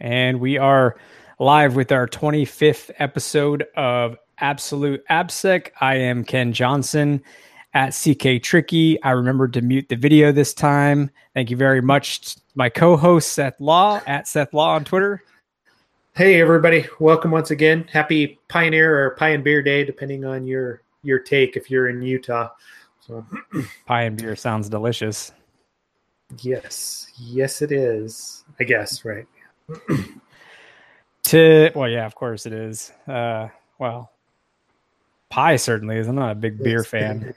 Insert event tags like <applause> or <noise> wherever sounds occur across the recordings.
and we are live with our 25th episode of Absolute AppSec. I am Ken Johnson at CK Tricky. I remembered to mute the video this time. Thank you very much, my co-host Seth Law at Seth Law on Twitter. Hey everybody, welcome once again. Happy Pioneer or Pie and Beer Day, depending on your your take. If you're in Utah, so <clears throat> pie and beer sounds delicious. Yes, yes, it is. I guess right. <clears throat> to well, yeah, of course it is. Uh, well, pie certainly is. I'm not a big beer fan.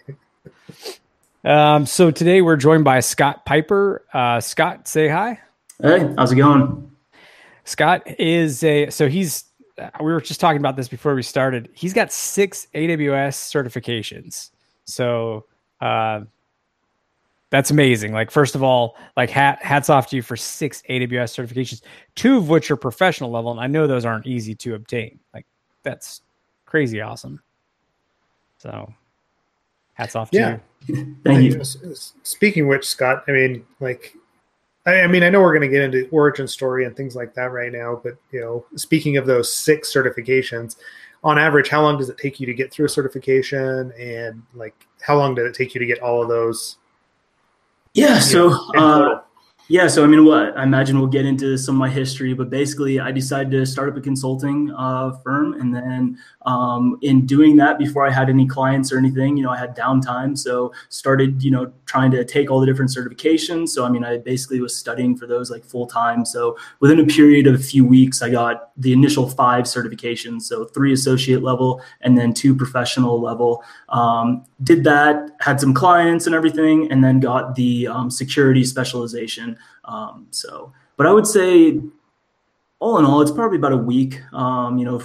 um, so today we're joined by Scott Piper. Uh, Scott, say hi. Hey, how's it going? Scott is a so he's we were just talking about this before we started. He's got six AWS certifications. So uh, that's amazing. Like, first of all, like hat, hats off to you for six AWS certifications, two of which are professional level, and I know those aren't easy to obtain. Like, that's crazy awesome. So, hats off to yeah. you. Thank you. Speaking which, Scott, I mean, like, I, I mean, I know we're going to get into origin story and things like that right now, but you know, speaking of those six certifications, on average, how long does it take you to get through a certification, and like, how long did it take you to get all of those yeah. So, uh, yeah. So, I mean, what I imagine we'll get into some of my history, but basically, I decided to start up a consulting uh, firm, and then um, in doing that, before I had any clients or anything, you know, I had downtime, so started, you know, trying to take all the different certifications. So, I mean, I basically was studying for those like full time. So, within a period of a few weeks, I got the initial five certifications. So, three associate level and then two professional level. Um, did that, had some clients and everything, and then got the um, security specialization. Um, so, but I would say, all in all, it's probably about a week. Um, you know,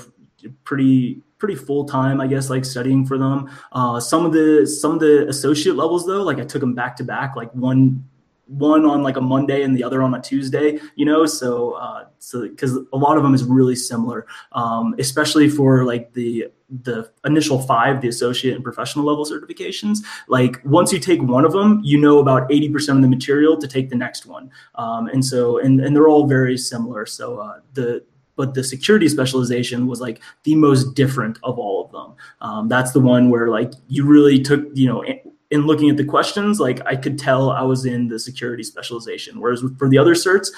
pretty pretty full time, I guess, like studying for them. Uh, some of the some of the associate levels though, like I took them back to back, like one one on like a Monday and the other on a Tuesday, you know. So uh, so because a lot of them is really similar, um, especially for like the the initial five, the associate and professional level certifications. Like once you take one of them, you know about eighty percent of the material to take the next one, um, and so and and they're all very similar. So uh, the but the security specialization was like the most different of all of them. Um, that's the one where like you really took, you know, in looking at the questions, like I could tell I was in the security specialization. Whereas for the other certs,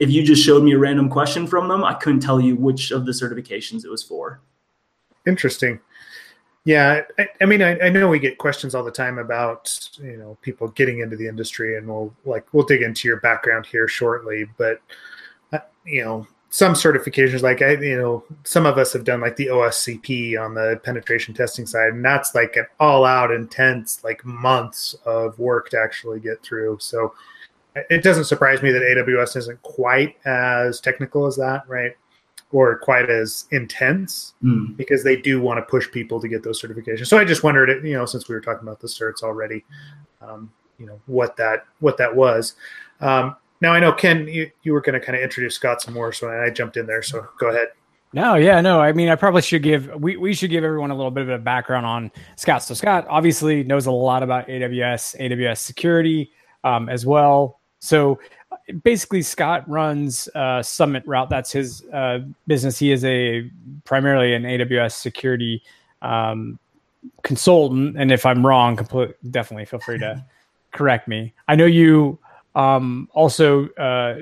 if you just showed me a random question from them, I couldn't tell you which of the certifications it was for. Interesting. Yeah, I, I mean, I, I, know we get questions all the time about you know people getting into the industry, and we'll like we'll dig into your background here shortly. But uh, you know, some certifications like I, you know some of us have done like the OSCP on the penetration testing side and that's like an all out intense like months of work to actually get through. So it doesn't surprise me that AWS isn't quite as technical as that right? Or quite as intense mm. because they do want to push people to get those certifications. So I just wondered you know since we were talking about the certs already um, you know what that what that was. Um, now I know Ken, you, you were going to kind of introduce Scott some more, so I jumped in there. So go ahead. No, yeah, no. I mean, I probably should give we, we should give everyone a little bit of a background on Scott. So Scott obviously knows a lot about AWS, AWS security um, as well. So basically, Scott runs uh, Summit Route. That's his uh, business. He is a primarily an AWS security um, consultant. And if I'm wrong, complete, definitely feel free to <laughs> correct me. I know you um, also, uh,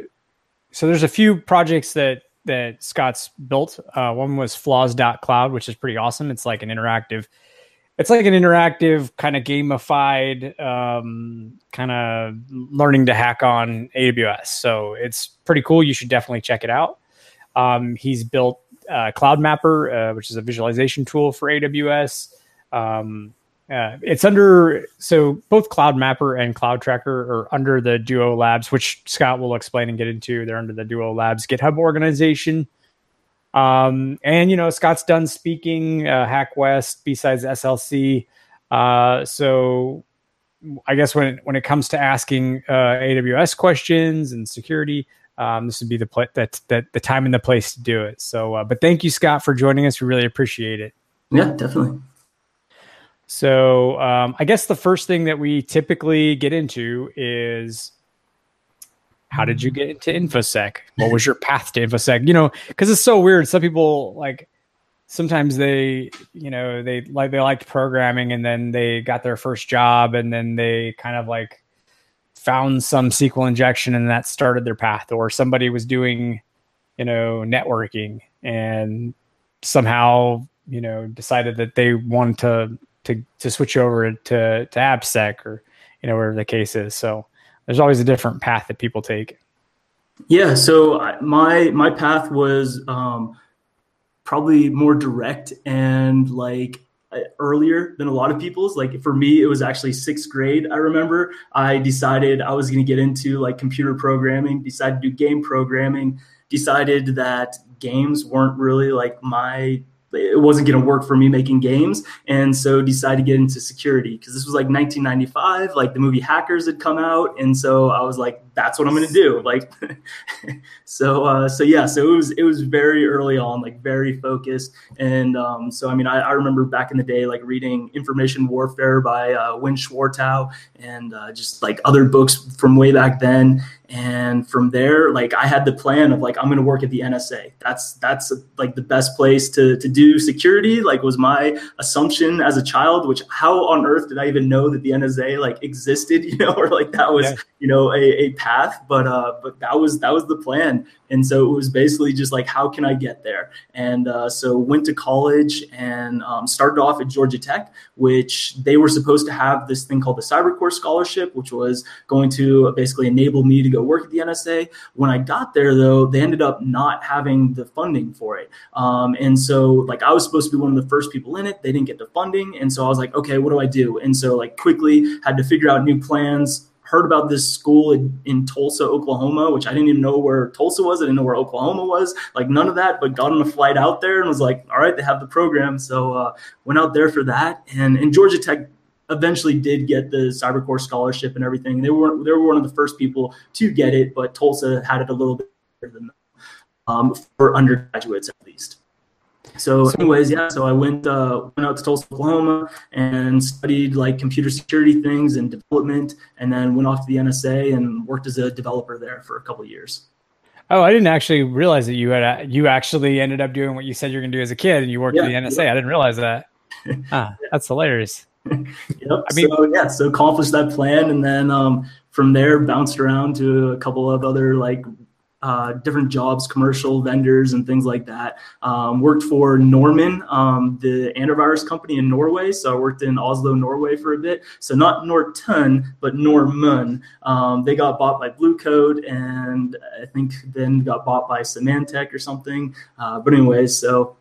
so there's a few projects that that Scott's built. Uh, one was flaws.cloud, which is pretty awesome. It's like an interactive, it's like an interactive kind of gamified um, kind of learning to hack on AWS. So it's pretty cool. You should definitely check it out. Um, he's built uh, Cloud Mapper, uh, which is a visualization tool for AWS. Um, uh, it's under so both Cloud Mapper and Cloud Tracker are under the Duo Labs, which Scott will explain and get into. They're under the Duo Labs GitHub organization. Um, and you know, Scott's done speaking, uh, Hack West, BSides SLC. Uh, so I guess when when it comes to asking uh, AWS questions and security, um, this would be the pl- that that the time and the place to do it. So, uh, but thank you, Scott, for joining us. We really appreciate it. Yeah, definitely. So um, I guess the first thing that we typically get into is how did you get into infosec? What was your path to infosec? You know because it's so weird. Some people like sometimes they you know they like they liked programming and then they got their first job and then they kind of like found some sql injection and that started their path or somebody was doing you know networking and somehow you know decided that they wanted to to to switch over to to AppSec or you know whatever the case is. So there's always a different path that people take. Yeah. So my my path was um, probably more direct and like uh, earlier than a lot of people's like for me it was actually sixth grade i remember i decided i was going to get into like computer programming decided to do game programming decided that games weren't really like my it wasn't going to work for me making games and so decided to get into security because this was like 1995 like the movie hackers had come out and so i was like that's what i'm going to do <laughs> like so uh, so yeah so it was it was very early on like very focused and um, so i mean I, I, remember back in the day like reading information warfare by uh, Winn Schwartau and uh, just like other books from way back then and from there like i had the plan of like i'm going to work at the nsa that's that's like the best place to to do security like was my assumption as a child which how on earth did i even know that the nsa like existed <laughs> you know or like that was yeah. you know a, a path? But uh but that was that was the plan. And so it was basically just like how can i get there? And uh, so went to college and um, started off at georgia tech which they were supposed to have this thing called the CyberCorps scholarship which was going to basically enable me to go work at the NSA. When I got there, though, they ended up not having the funding for it. Um, and so, like, I was supposed to be one of the first people in it. They didn't get the funding. And so I was like, okay, what do I do? And so, like, quickly had to figure out new plans. Heard about this school in, in Tulsa, Oklahoma, which I didn't even know where Tulsa was. I didn't know where Oklahoma was. Like none of that, but got on a flight out there and was like, all right, they have the program. So uh, went out there for that. And in Georgia Tech eventually did get the CyberCorps scholarship and everything. They were they were one of the first people to get it, but Tulsa had it a little bit better than them, um, for undergraduates at least. So, anyways, yeah. So I went uh, went out to Tulsa, Oklahoma, and studied like computer security things and development, and then went off to the NSA and worked as a developer there for a couple years. Oh, I didn't actually realize that you had you actually ended up doing what you said you're going to do as a kid, and you worked yeah, at the NSA. Yeah. I didn't realize that. <laughs> ah, that's hilarious. Yep. I mean, so yeah, so accomplished that plan, and then um, from there bounced around to a couple of other like uh, different jobs, commercial vendors, and things like that. Um, worked for Norman, um, the antivirus company in Norway. So I worked in Oslo, Norway for a bit. So not Norton, but Norman. Um, they got bought by Blue Coat, and I think then got bought by Symantec or something. Uh, but anyways, so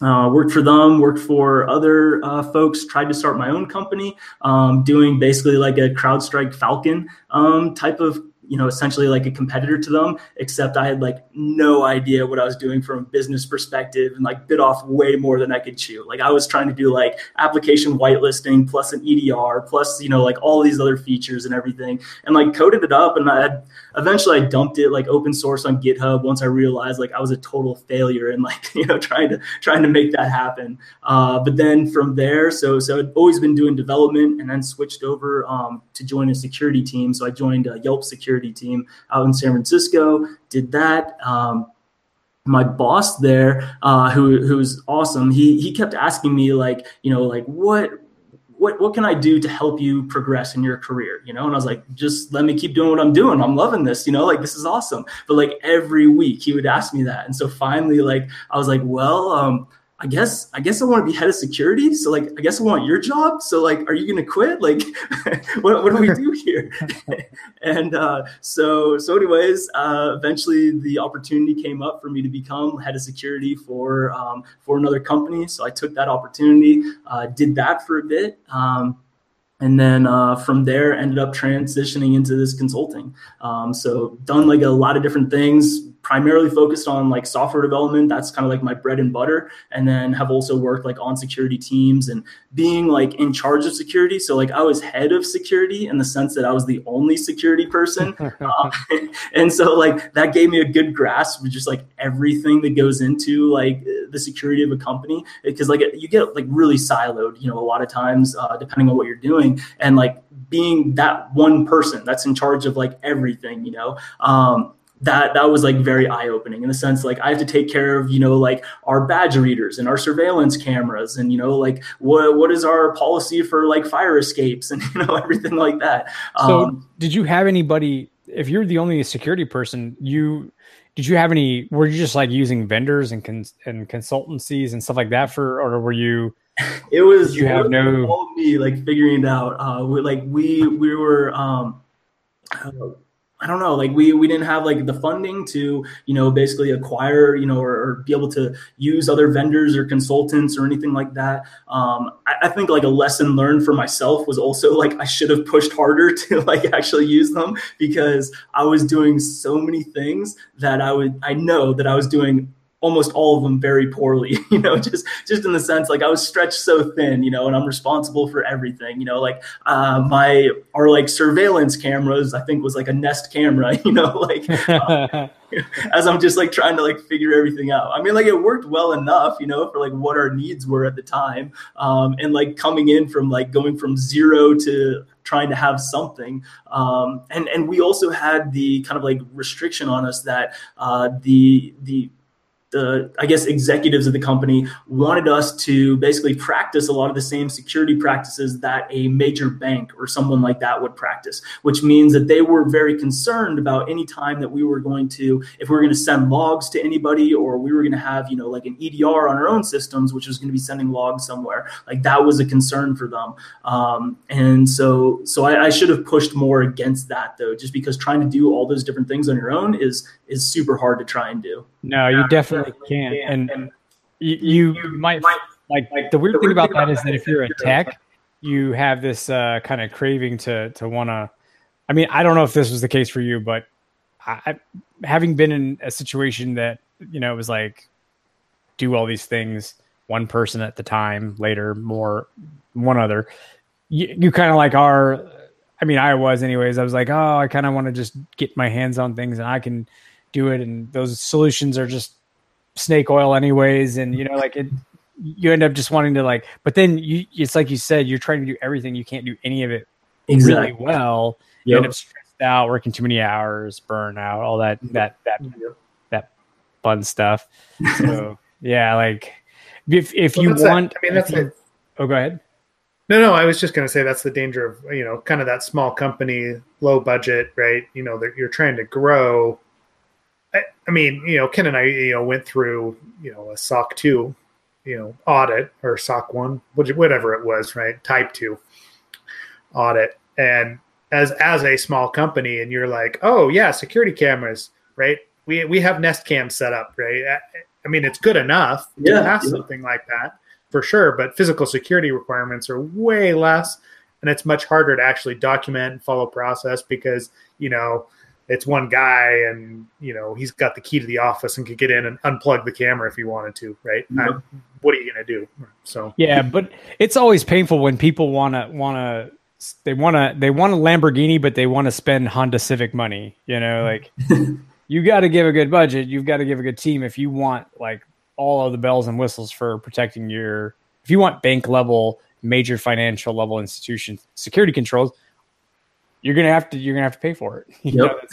uh, worked for them, worked for other uh, folks, tried to start my own company, um, doing basically like a CrowdStrike Falcon um, type of you know, essentially like a competitor to them, except I had like no idea what I was doing from a business perspective and like bit off way more than I could chew. Like I was trying to do like application whitelisting plus an EDR plus, you know, like all these other features and everything and like coded it up. And I had eventually I dumped it like open source on GitHub once I realized like I was a total failure and like, <laughs> you know, trying to, trying to make that happen. Uh, but then from there, so, so I'd always been doing development and then switched over um, to join a security team. So I joined uh, Yelp Security security team out in San Francisco. Did that. Um, my boss there, uh, who who's awesome, he he kept asking me like, you know, like what what what can I do to help you progress in your career? You know, and I was like, just let me keep doing what I'm doing. I'm loving this. You know, like this is awesome. But like every week he would ask me that, and so finally, like I was like, well, um, I guess I guess I want to be head of security. So like I guess I want your job. So like, are you gonna quit? Like, <laughs> what, what do we do here? <laughs> and uh, so so anyways, uh, eventually the opportunity came up for me to become head of security for um, for another company. So I took that opportunity, uh, did that for a bit. Um, and then uh, from there ended up transitioning into this consulting um, so done like a lot of different things primarily focused on like software development. That's kind of like my bread and butter. And then have also worked like on security teams and being like in charge of security. So like I was head of security in the sense that I was the only security person. <laughs> uh, <laughs> and so like that gave me a good grasp of just like everything that goes into like the security of a company. Because like you get like really siloed, you know, a lot of times uh, depending on what you're doing. And like being that one person that's in charge of like everything, you know, um, that that was like very eye opening in the sense like I have to take care of you know like our badge readers and our surveillance cameras and you know like what what is our policy for like fire escapes and <laughs> you know everything like that. So um, did you have anybody? If you're the only security person, you did you have any? Were you just like using vendors and cons- and consultancies and stuff like that for, or were you? <laughs> It was you have no me like figuring it out. Uh, we, like we we were um I don't know, like we we didn't have like the funding to you know basically acquire you know or, or be able to use other vendors or consultants or anything like that. Um, I, I, think like a lesson learned for myself was also like I should have pushed harder <laughs> to like actually use them because I was doing so many things that I would I know that I was doing almost all of them very poorly <laughs> you know just just in the sense like i was stretched so thin you know and i'm responsible for everything you know like uh, my our like surveillance cameras i think was like a nest camera <laughs> you know like uh, <laughs> as i'm just like trying to like figure everything out i mean like it worked well enough you know for like what our needs were at the time um, and like coming in from like going from zero to trying to have something. Um, and and we also had the kind of like restriction on us that uh, the the the I guess executives of the company wanted us to basically practice a lot of the same security practices that a major bank or someone like that would practice, which means that they were very concerned about any time that we were going to, if we were going to send logs to anybody or we were going to have, you know, like an EDR on our own systems, which was going to be sending logs somewhere, like that was a concern for them. Um, and so, so I, I should have pushed more against that though, just because trying to do all those different things on your own is is super hard to try and do. No, you definitely can't. And, and you, you, might like, like the weird thing about that is that if you're a tech, you have this uh, kind of craving to to want to. I mean, I don't know if this was the case for you, but I, having been in a situation that you know it was like do all these things, one person at the time, later more one other. You, you kind of like are. I mean, I was anyways. I was like, oh, I kind of want to just get my hands on things, and I can do it. And those solutions are just snake oil anyways and you know like it you end up just wanting to like but then you it's like you said you're trying to do everything. You can't do any of it exactly. really well yep. you end up stressed out working too many hours burnout all that that that yep. that fun stuff. <laughs> So yeah like if if well, you want that, i mean that's you, oh go ahead. No no i was just going to say that's the danger of you know kind of that small company low budget right? You know that you're trying to grow I, I mean, you know, Ken and I, you know, went through, you know, a SOC 2, you know, audit or SOC 1, whatever it was, right? Type 2 audit. And as as a small company and you're like, "Oh, yeah, security cameras, right? We we have Nest Cam set up, right? I mean, it's good enough yeah, to have yeah. something like that for sure, but physical security requirements are way less and it's much harder to actually document and follow process because, you know, it's one guy and you know he's got the key to the office and could get in and unplug the camera if he wanted to right? Mm-hmm. I, what are you going to do? So. Yeah but it's always painful when people want to want to they want to they want a lamborghini but they want to spend honda civic money you know <laughs> like you got to give a good budget you've got to give a good team if you want like all of the bells and whistles for protecting your if you want bank level major financial level institution security controls you're gonna have to you're gonna have to pay for it. <laughs> You yep.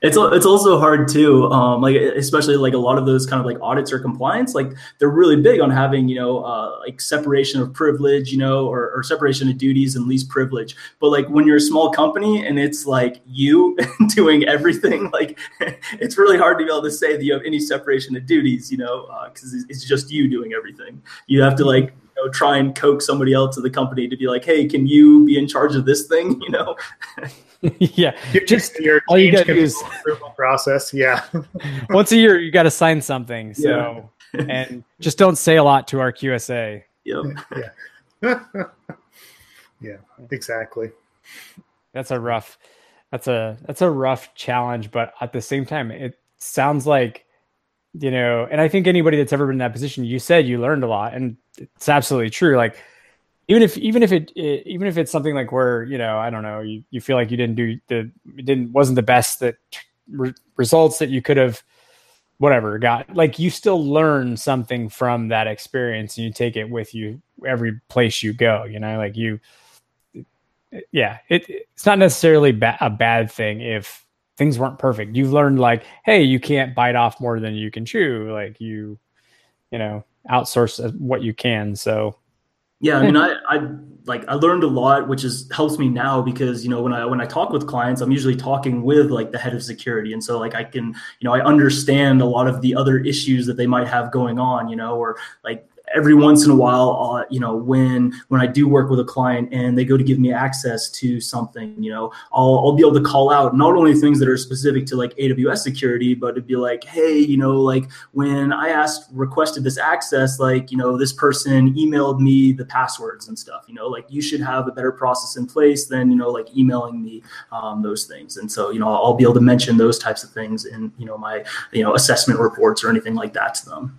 it's <laughs> it's also hard too um, like especially like a lot of those kind of like audits or compliance like they're really big on having you know uh, like separation of privilege you know or, or, separation of duties and least privilege but like when you're a small company and it's like you <laughs> doing everything like it's really hard to be able to say that you have any separation of duties you know because uh, it's just you doing everything you have to like know, try and coax somebody else of the company to be like, hey, can you be in charge of this thing? <laughs> You know? <laughs> yeah. You're Just your all you got to do is process. Yeah. <laughs> once a year, you got to sign something. So, yeah. and just don't say a lot to our QSA. Yep. Yeah. yeah, exactly. That's a rough. that's a that's a rough challenge, but at the same time, it sounds like you know, and I think anybody that's ever been in that position, you said you learned a lot, and it's absolutely true. Like even if even if it, it, even if it's something like where you know I don't know you, you feel like you didn't do the didn't wasn't the best that re- results that you could have whatever got like you still learn something from that experience and you take it with you every place you go you know like you yeah it, it's not necessarily ba- a bad thing if things weren't perfect. You've learned like hey you can't bite off more than you can chew. Like you you know outsource uh, what you can. So yeah, I mean, I, I like I learned a lot, which is helps me now because you know when I when I talk with clients, I'm usually talking with like the head of security, and so like I can you know I understand a lot of the other issues that they might have going on, you know, or like every once in a while, uh, you know, when when I do work with a client and they go to give me access to something, you know, I'll, I'll be able to call out not only things that are specific to like AWS security, but it'd be like, hey, you know, like when I asked requested this access, like you know, this person emailed me the passwords and stuff. You know, like you should have a better process in place than you know, like emailing me um, those things. And so, you know, I'll be able to mention those types of things in you know my you know assessment reports or anything like that to them.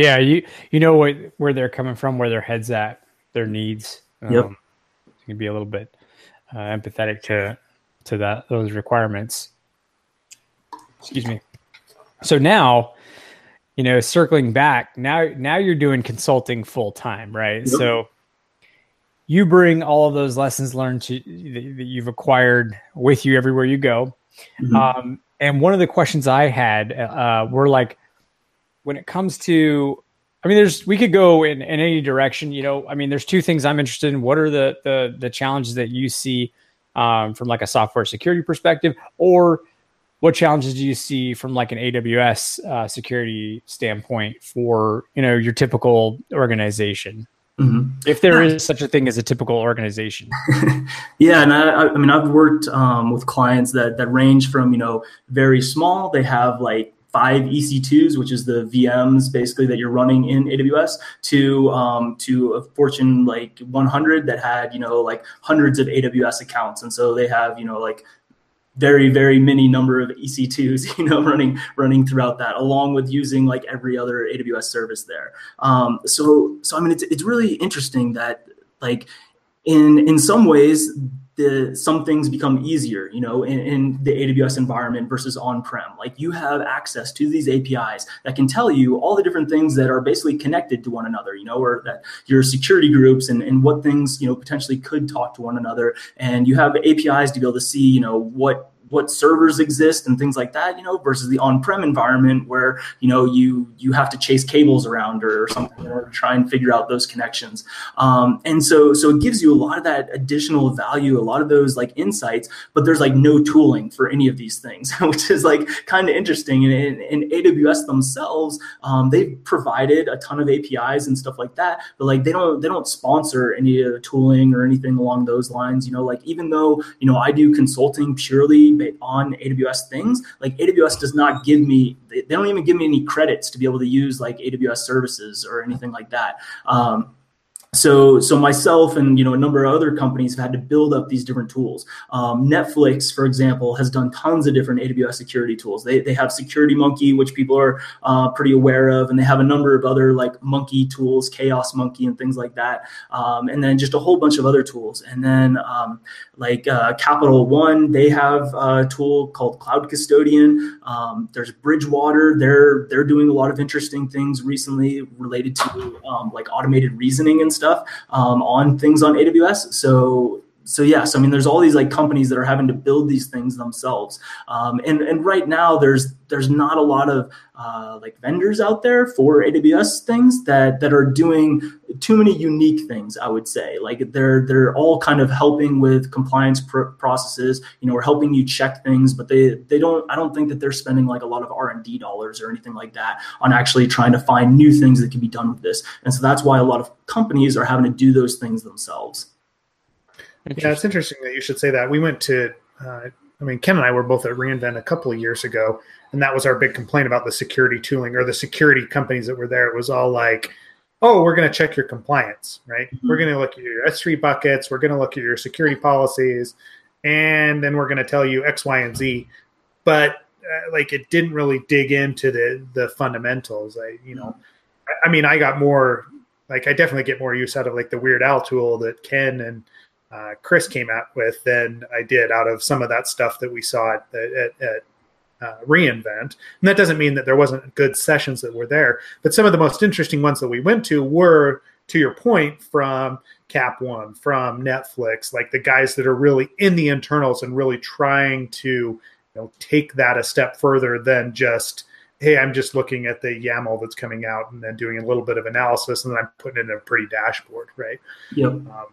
Yeah, you you know what where they're coming from, where their heads at, their needs. Um, yep. You can be a little bit uh, empathetic to to that those requirements. Excuse me. So now, you know, circling back, now now you're doing consulting full time, right? Yep. So you bring all of those lessons learned to, that you've acquired with you everywhere you go. Mm-hmm. Um, and one of the questions I had uh, were like, when it comes to I mean, there's we could go in, in any direction. You know, I mean, there's two things I'm interested in. What are the the the challenges that you see um, from like a software security perspective, or what challenges do you see from like an AWS uh, security standpoint for you know your typical organization? Mm-hmm. If there is such a thing as a typical organization. <laughs> yeah, and I, I mean, I've worked um, with clients that that range from you know very small. They have like five EC2s, which is the VMs basically that you're running in AWS, to um, to a Fortune like 100 that had you know like hundreds of AWS accounts, and so they have you know like very very many number of EC2s <laughs> you know running running throughout that, along with using like every other AWS service there. Um, so so I mean it's it's really interesting that like in in some ways the some things become easier, you know, in, in, the AWS environment versus on-prem. Like you have access to these APIs that can tell you all the different things that are basically connected to one another, you know, or that your security groups and, and what things, you know, potentially could talk to one another. And you have APIs to be able to see, you know, what what servers exist and things like that, you know, versus the on-prem environment where you know you you have to chase cables around or something in order to try and figure out those connections. Um, and so so it gives you a lot of that additional value, a lot of those like insights, but there's like no tooling for any of these things, <laughs> which is like kind of interesting. And AWS themselves, um, they've provided a ton of APIs and stuff like that, but like they don't they don't sponsor any of the tooling or anything along those lines. You know, like even though you know I do consulting purely on AWS things, like AWS does not give me, they don't even give me any credits to be able to use like AWS services or anything like that. Um, so so myself and you know a number of other companies have had to build up these different tools. Um, netflix for example has done tons of different aws security tools. They, they have security monkey which people are uh, pretty aware of and they have a number of other like monkey tools chaos monkey and things like that um, and then just a whole bunch of other tools. And then um, like uh, capital one they have a tool called cloud custodian. Um, there's bridgewater. They're they're doing a lot of interesting things recently related to um, like automated reasoning and stuff um, on things on AWS. So so yes, I mean, there's all these like companies that are having to build these things themselves, um, and and right now there's there's not a lot of uh, like vendors out there for AWS things that that are doing too many unique things. I would say like they're they're all kind of helping with compliance pr- processes. You know, or helping you check things, but they they don't. I don't think that they're spending like a lot of R and D dollars or anything like that on actually trying to find new things that can be done with this. And so that's why a lot of companies are having to do those things themselves. Yeah, it's interesting that you should say that. We went to, uh, I mean, Ken and I were both at reInvent a couple of years ago, and that was our big complaint about the security tooling or the security companies that were there. It was all like, oh, we're going to check your compliance, right? Mm-hmm. We're going to look at your S3 buckets. We're going to look at your security policies. and then we're going to tell you X, Y, and Z. But uh, like it didn't really dig into the the fundamentals. I you know, I, I mean, I got more like I definitely get more use out of like the WeirdAAL tool that Ken and uh, Chris came out with than I did out of some of that stuff that we saw at, at, at uh, reinvent. And that doesn't mean that there wasn't good sessions that were there, but some of the most interesting ones that we went to were, to your point, from Cap One, from Netflix, like the guys that are really in the internals and really trying to you know take that a step further than just hey, I'm just looking at the YAML that's coming out and then doing a little bit of analysis and then I'm putting it in a pretty dashboard, right? Yep. Um,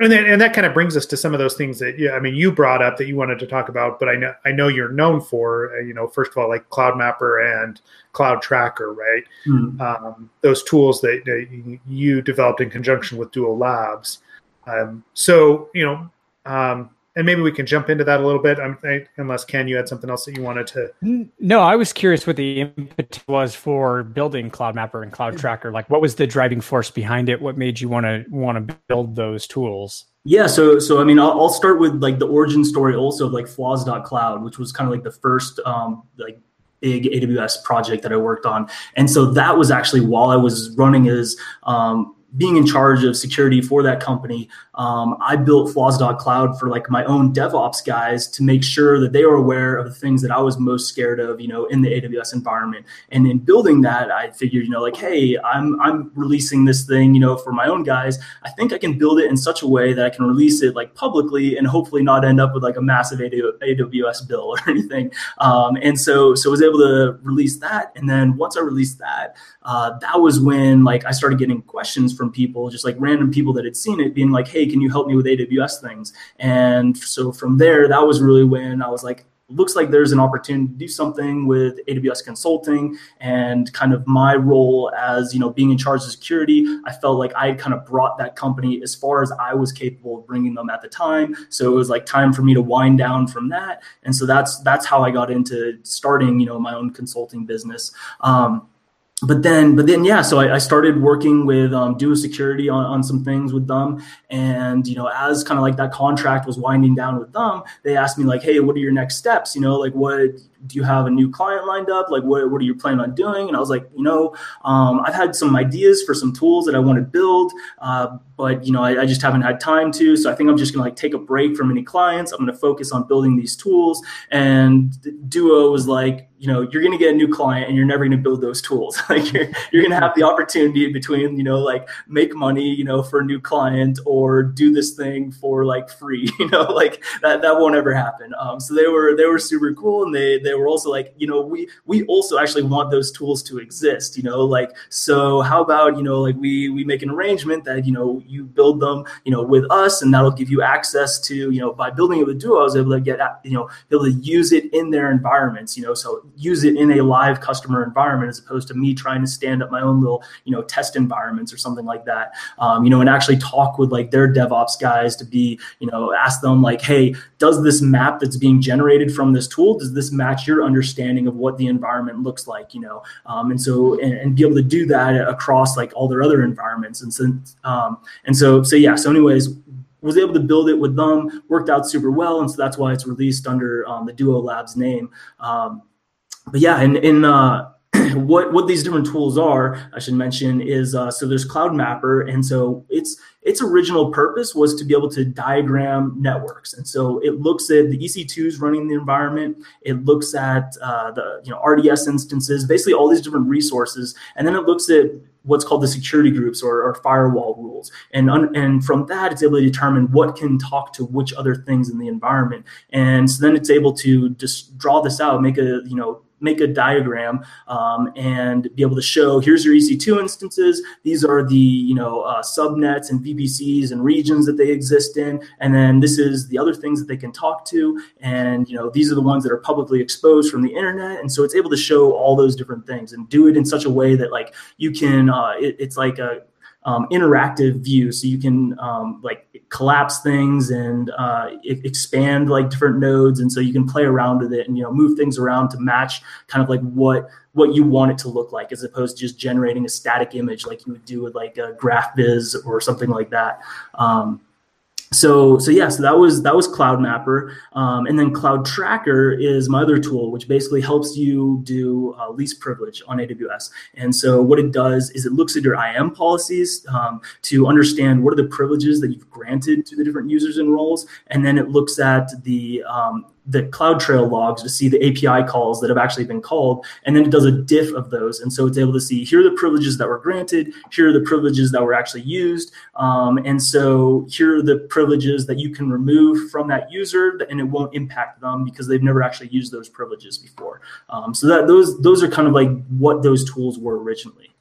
and then and that kind of brings us to some of those things that yeah, I mean you brought up that you wanted to talk about, but I know I know you're known for uh, you know first of all like Cloud Mapper and Cloud Tracker, right? Mm-hmm. Um, those tools that, that, you developed in conjunction with Duo Labs. Um, so you know, um, and maybe we can jump into that a little bit. Um, unless Ken, you had something else that you wanted to. No, I was curious what the input was for building Cloud Mapper and Cloud Tracker. Like, what was the driving force behind it? What made you want to want to build those tools? Yeah, so so I mean, I'll, I'll start with like the origin story also of like Flaws.cloud, which was kind of like the first um, like big AWS project that I worked on. And so that was actually while I was running as um, being in charge of security for that company, um, I built Flaws.cloud for like my own DevOps guys to make sure that they were aware of the things that I was most scared of, you know, in the AWS environment. And in building that, I figured, you know, like, hey, I'm I'm releasing this thing, you know, for my own guys. I think I can build it in such a way that I can release it like publicly and hopefully not end up with like a massive AWS bill or <laughs> anything. Um, and so so I was able to release that. And then once I released that, uh, that was when like I started getting questions from people, just like random people that had seen it, being like, "Hey, can you help me with AWS things?" And so from there, that was really when I was like, looks like there's an opportunity to do something with AWS consulting and kind of my role as you know being in charge of security. I felt like I had kind of brought that company as far as I was capable of bringing them at the time. So it was like time for me to wind down from that, and so that's that's how I got into starting you know my own consulting business. Um, but then but then yeah so i, I started working with um, duo security on, on some things with them. And you know as kind of like that contract was winding down with them they asked me like hey what are your next steps? You know like what do you have a new client lined up? Like what, what are you planning on doing? And i was like you know um, i've had some ideas for some tools that i want to build uh, but you know I, I, just haven't had time to. So i think i'm just to like take a break from any clients. I'm to focus on building these tools. And duo was like you know you're to get a new client and you're never to build those tools. <laughs> Like you're, you're to have the opportunity between you know like make money you know for a new client or do this thing for like free <laughs> you know like that that won't ever happen. Um, so they were they were super cool and they they were also like you know we we also actually want those tools to exist you know like so how about you know like we we make an arrangement that you know you build them you know with us and that'll give you access to you know by building it with duo i was able to get you know able to use it in their environments you know so use it in a live customer environment as opposed to me trying to stand up my own little you know test environments or something like that um, you know and actually talk with like their devops guys to be you know ask them like hey does this map that's being generated from this tool does this match your understanding of what the environment looks like you know um, and so and, and, be able to do that across like all their other environments. And so um, and so so yeah so anyways was able to build it with them worked out super well and so that's why it's released under um, the duo labs name. Um, but yeah, in in uh, <clears throat> what what these different tools are, I should mention is uh, so there's Cloud Mapper, and so its its original purpose was to be able to diagram networks, and so it looks at the EC2s running the environment, it looks at uh, the you know RDS instances, basically all these different resources, and then it looks at what's called the security groups or, or firewall rules. And, un, and from that, it's able to determine what can talk to which other things in the environment. And so then it's able to just draw this out, make a, you know, make a diagram um, and be able to show here's your EC2 instances. These are the you know uh, subnets and VPCs and regions that they exist in, and then this is the other things that they can talk to, and you know these are the ones that are publicly exposed from the internet, and so it's able to show all those different things and do it in such a way that like you can uh, it, it's like a um, interactive view. So you can um, like collapse things and uh, expand like different nodes. And so you can play around with it and you know move things around to match kind of like what what you want it to look like as opposed to just generating a static image like you would do with like a graph GraphViz or something like that. Um, so so yeah so that was that was cloud mapper. Um, and then cloud tracker is my other tool which basically helps you do uh, least privilege on aws and so what it does is it looks at your IAM policies um, to understand what are the privileges that you've granted to the different users and roles. And then it looks at the um, the CloudTrail logs to see the API calls that have actually been called, and then it does a diff of those. And so it's able to see here are the privileges that were granted, here are the privileges that were actually used, um, and so here are the privileges that you can remove from that user, and it won't impact them because they've never actually used those privileges before. Um, so that those those are kind of like what those tools were originally.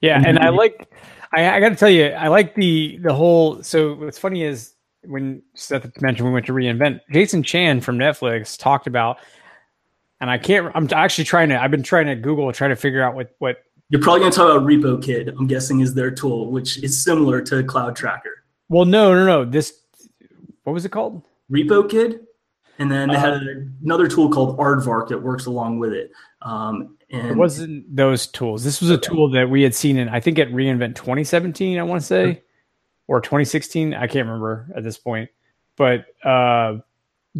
Yeah, and I like. I, I got to tell you, I like the the whole. So what's funny is when Seth mentioned we went to reinvent, Jason Chan from Netflix talked about, and I can't. I'm actually trying to. I've been trying to Google, try to figure out what what. You're probably going to talk about Repokid. I'm guessing is their tool, which is similar to Cloud Tracker. Well, no, no, no. This, what was it called? Repokid, and then they had uh, another tool called Aardvark that works along with it. Um, and it wasn't those tools. This was a tool that we had seen in, I think, at reInvent 2017. I want to say or 2016. I can't remember at this point, but uh,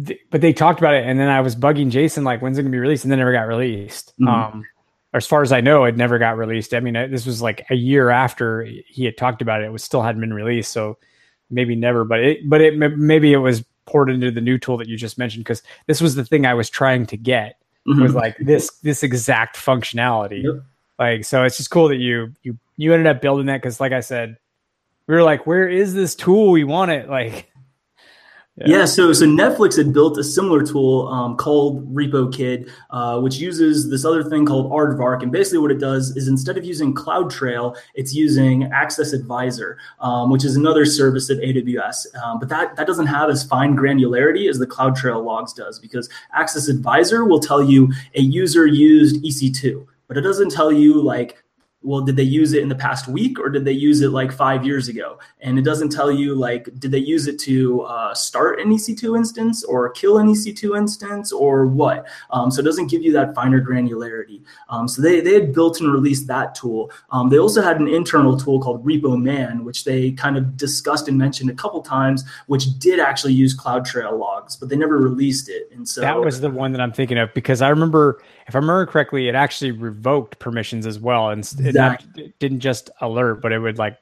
th- but they talked about it, and then I was bugging Jason like, when's it gonna be released? And then never got released. Mm-hmm. Um, as far as I know, it never got released. I mean, this was like a year after he had talked about it. It was still hadn't been released, so maybe never. But it, but it maybe it was ported into the new tool that you just mentioned because this was the thing I was trying to get mm-hmm. was like this this exact functionality. Yep. Like, so it's just cool that you you you ended up building that because, like I said, we were like, where is this tool? We want it. Like, yeah. yeah, so so Netflix had built a similar tool um, called Repokid, uh, which uses this other thing called Aardvark, and basically what it does is instead of using CloudTrail, it's using Access Advisor, um, which is another service at AWS. Um, but that that doesn't have as fine granularity as the CloudTrail logs does, because Access Advisor will tell you a user used EC2, but it doesn't tell you like well did they use it in the past week or did they use it like five years ago? And it doesn't tell you like did they use it to uh, start an ec2 instance or kill an ec2 instance or what? Um, so it doesn't give you that finer granularity. Um, so they, they had built and released that tool. Um, they also had an internal tool called repo man which they kind of discussed and mentioned a couple times which did actually use cloudtrail logs but they never released it. And so that was the one that i'm thinking of because i remember if i remember correctly it actually revoked permissions as well and exactly. it didn't just alert, but it would like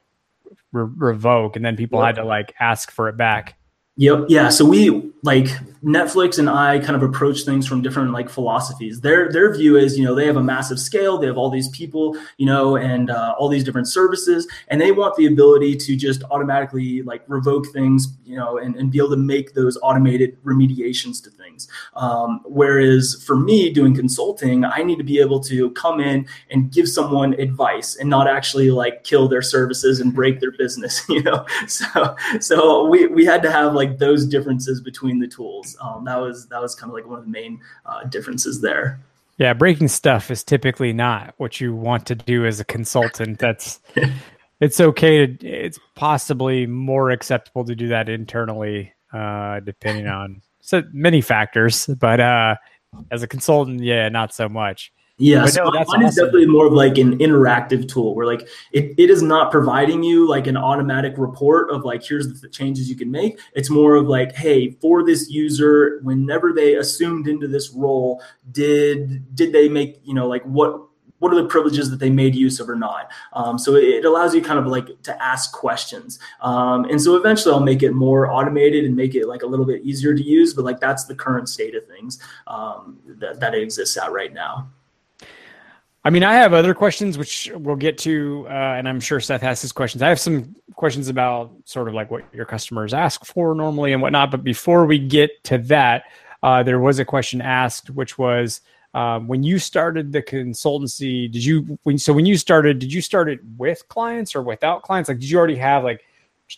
re- revoke, and then people yep. had to like ask for it back. Yep. Yeah. So we like Netflix and I kind of approach things from different like philosophies. Their their view is, you know, they have a massive scale, they have all these people, you know, and uh, all these different services, and they want the ability to just automatically like revoke things, you know, and, and be able to make those automated remediations to things. Um, whereas for me doing consulting, I need to be able to come in and give someone advice and not actually like kill their services and break their business, <laughs> you know. So so we we had to have like those differences between the tools. Um, that was that was kind of like one of the main uh, differences there. Yeah, breaking stuff is typically not what you want to do as a consultant. That's <laughs> it's okay to it's possibly more acceptable to do that internally, uh, depending on so many factors. But uh, as a consultant, yeah, not so much. Yeah, so no, mine awesome. is definitely more of like an interactive tool where like it, it is not providing you like an automatic report of like here's the changes you can make. It's more of like, hey, for this user, whenever they assumed into this role, did did they make, you know, like what what are the privileges that they made use of or not um, so it, allows you kind of like to ask questions um, and so eventually i'll make it more automated and make it like a little bit easier to use but like that's the current state of things um, that, that it exists at right now I mean, I have other questions which we'll get to, uh, and I'm sure Seth has his questions. I have some questions about sort of like what your customers ask for normally and whatnot. But before we get to that, uh, there was a question asked, which was um, when you started the consultancy, did you when so when you started, did you start it with clients or without clients? Like, did you already have like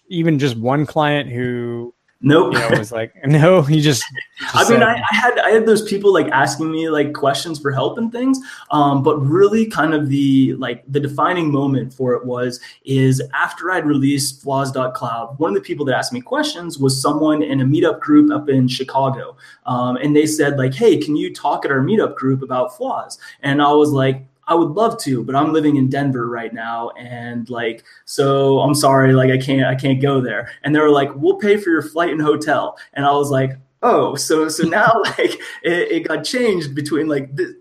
even just one client who Nope. You know, it was like, <laughs> no, he just. just I mean, I, I, had I had those people like asking me like questions for help and things, um, but really, kind of the like the defining moment for it was is after I'd released Flaws.cloud. One of the people that asked me questions was someone in a meetup group up in Chicago, um, and they said like, "Hey, can you talk at our meetup group about flaws?" And I was like, I would love to, but I'm living in Denver right now, and like, so I'm sorry, like I can't, I can't go there. And they were like, we'll pay for your flight and hotel, and I was like, oh, so so now <laughs> like it, it got changed between like. this,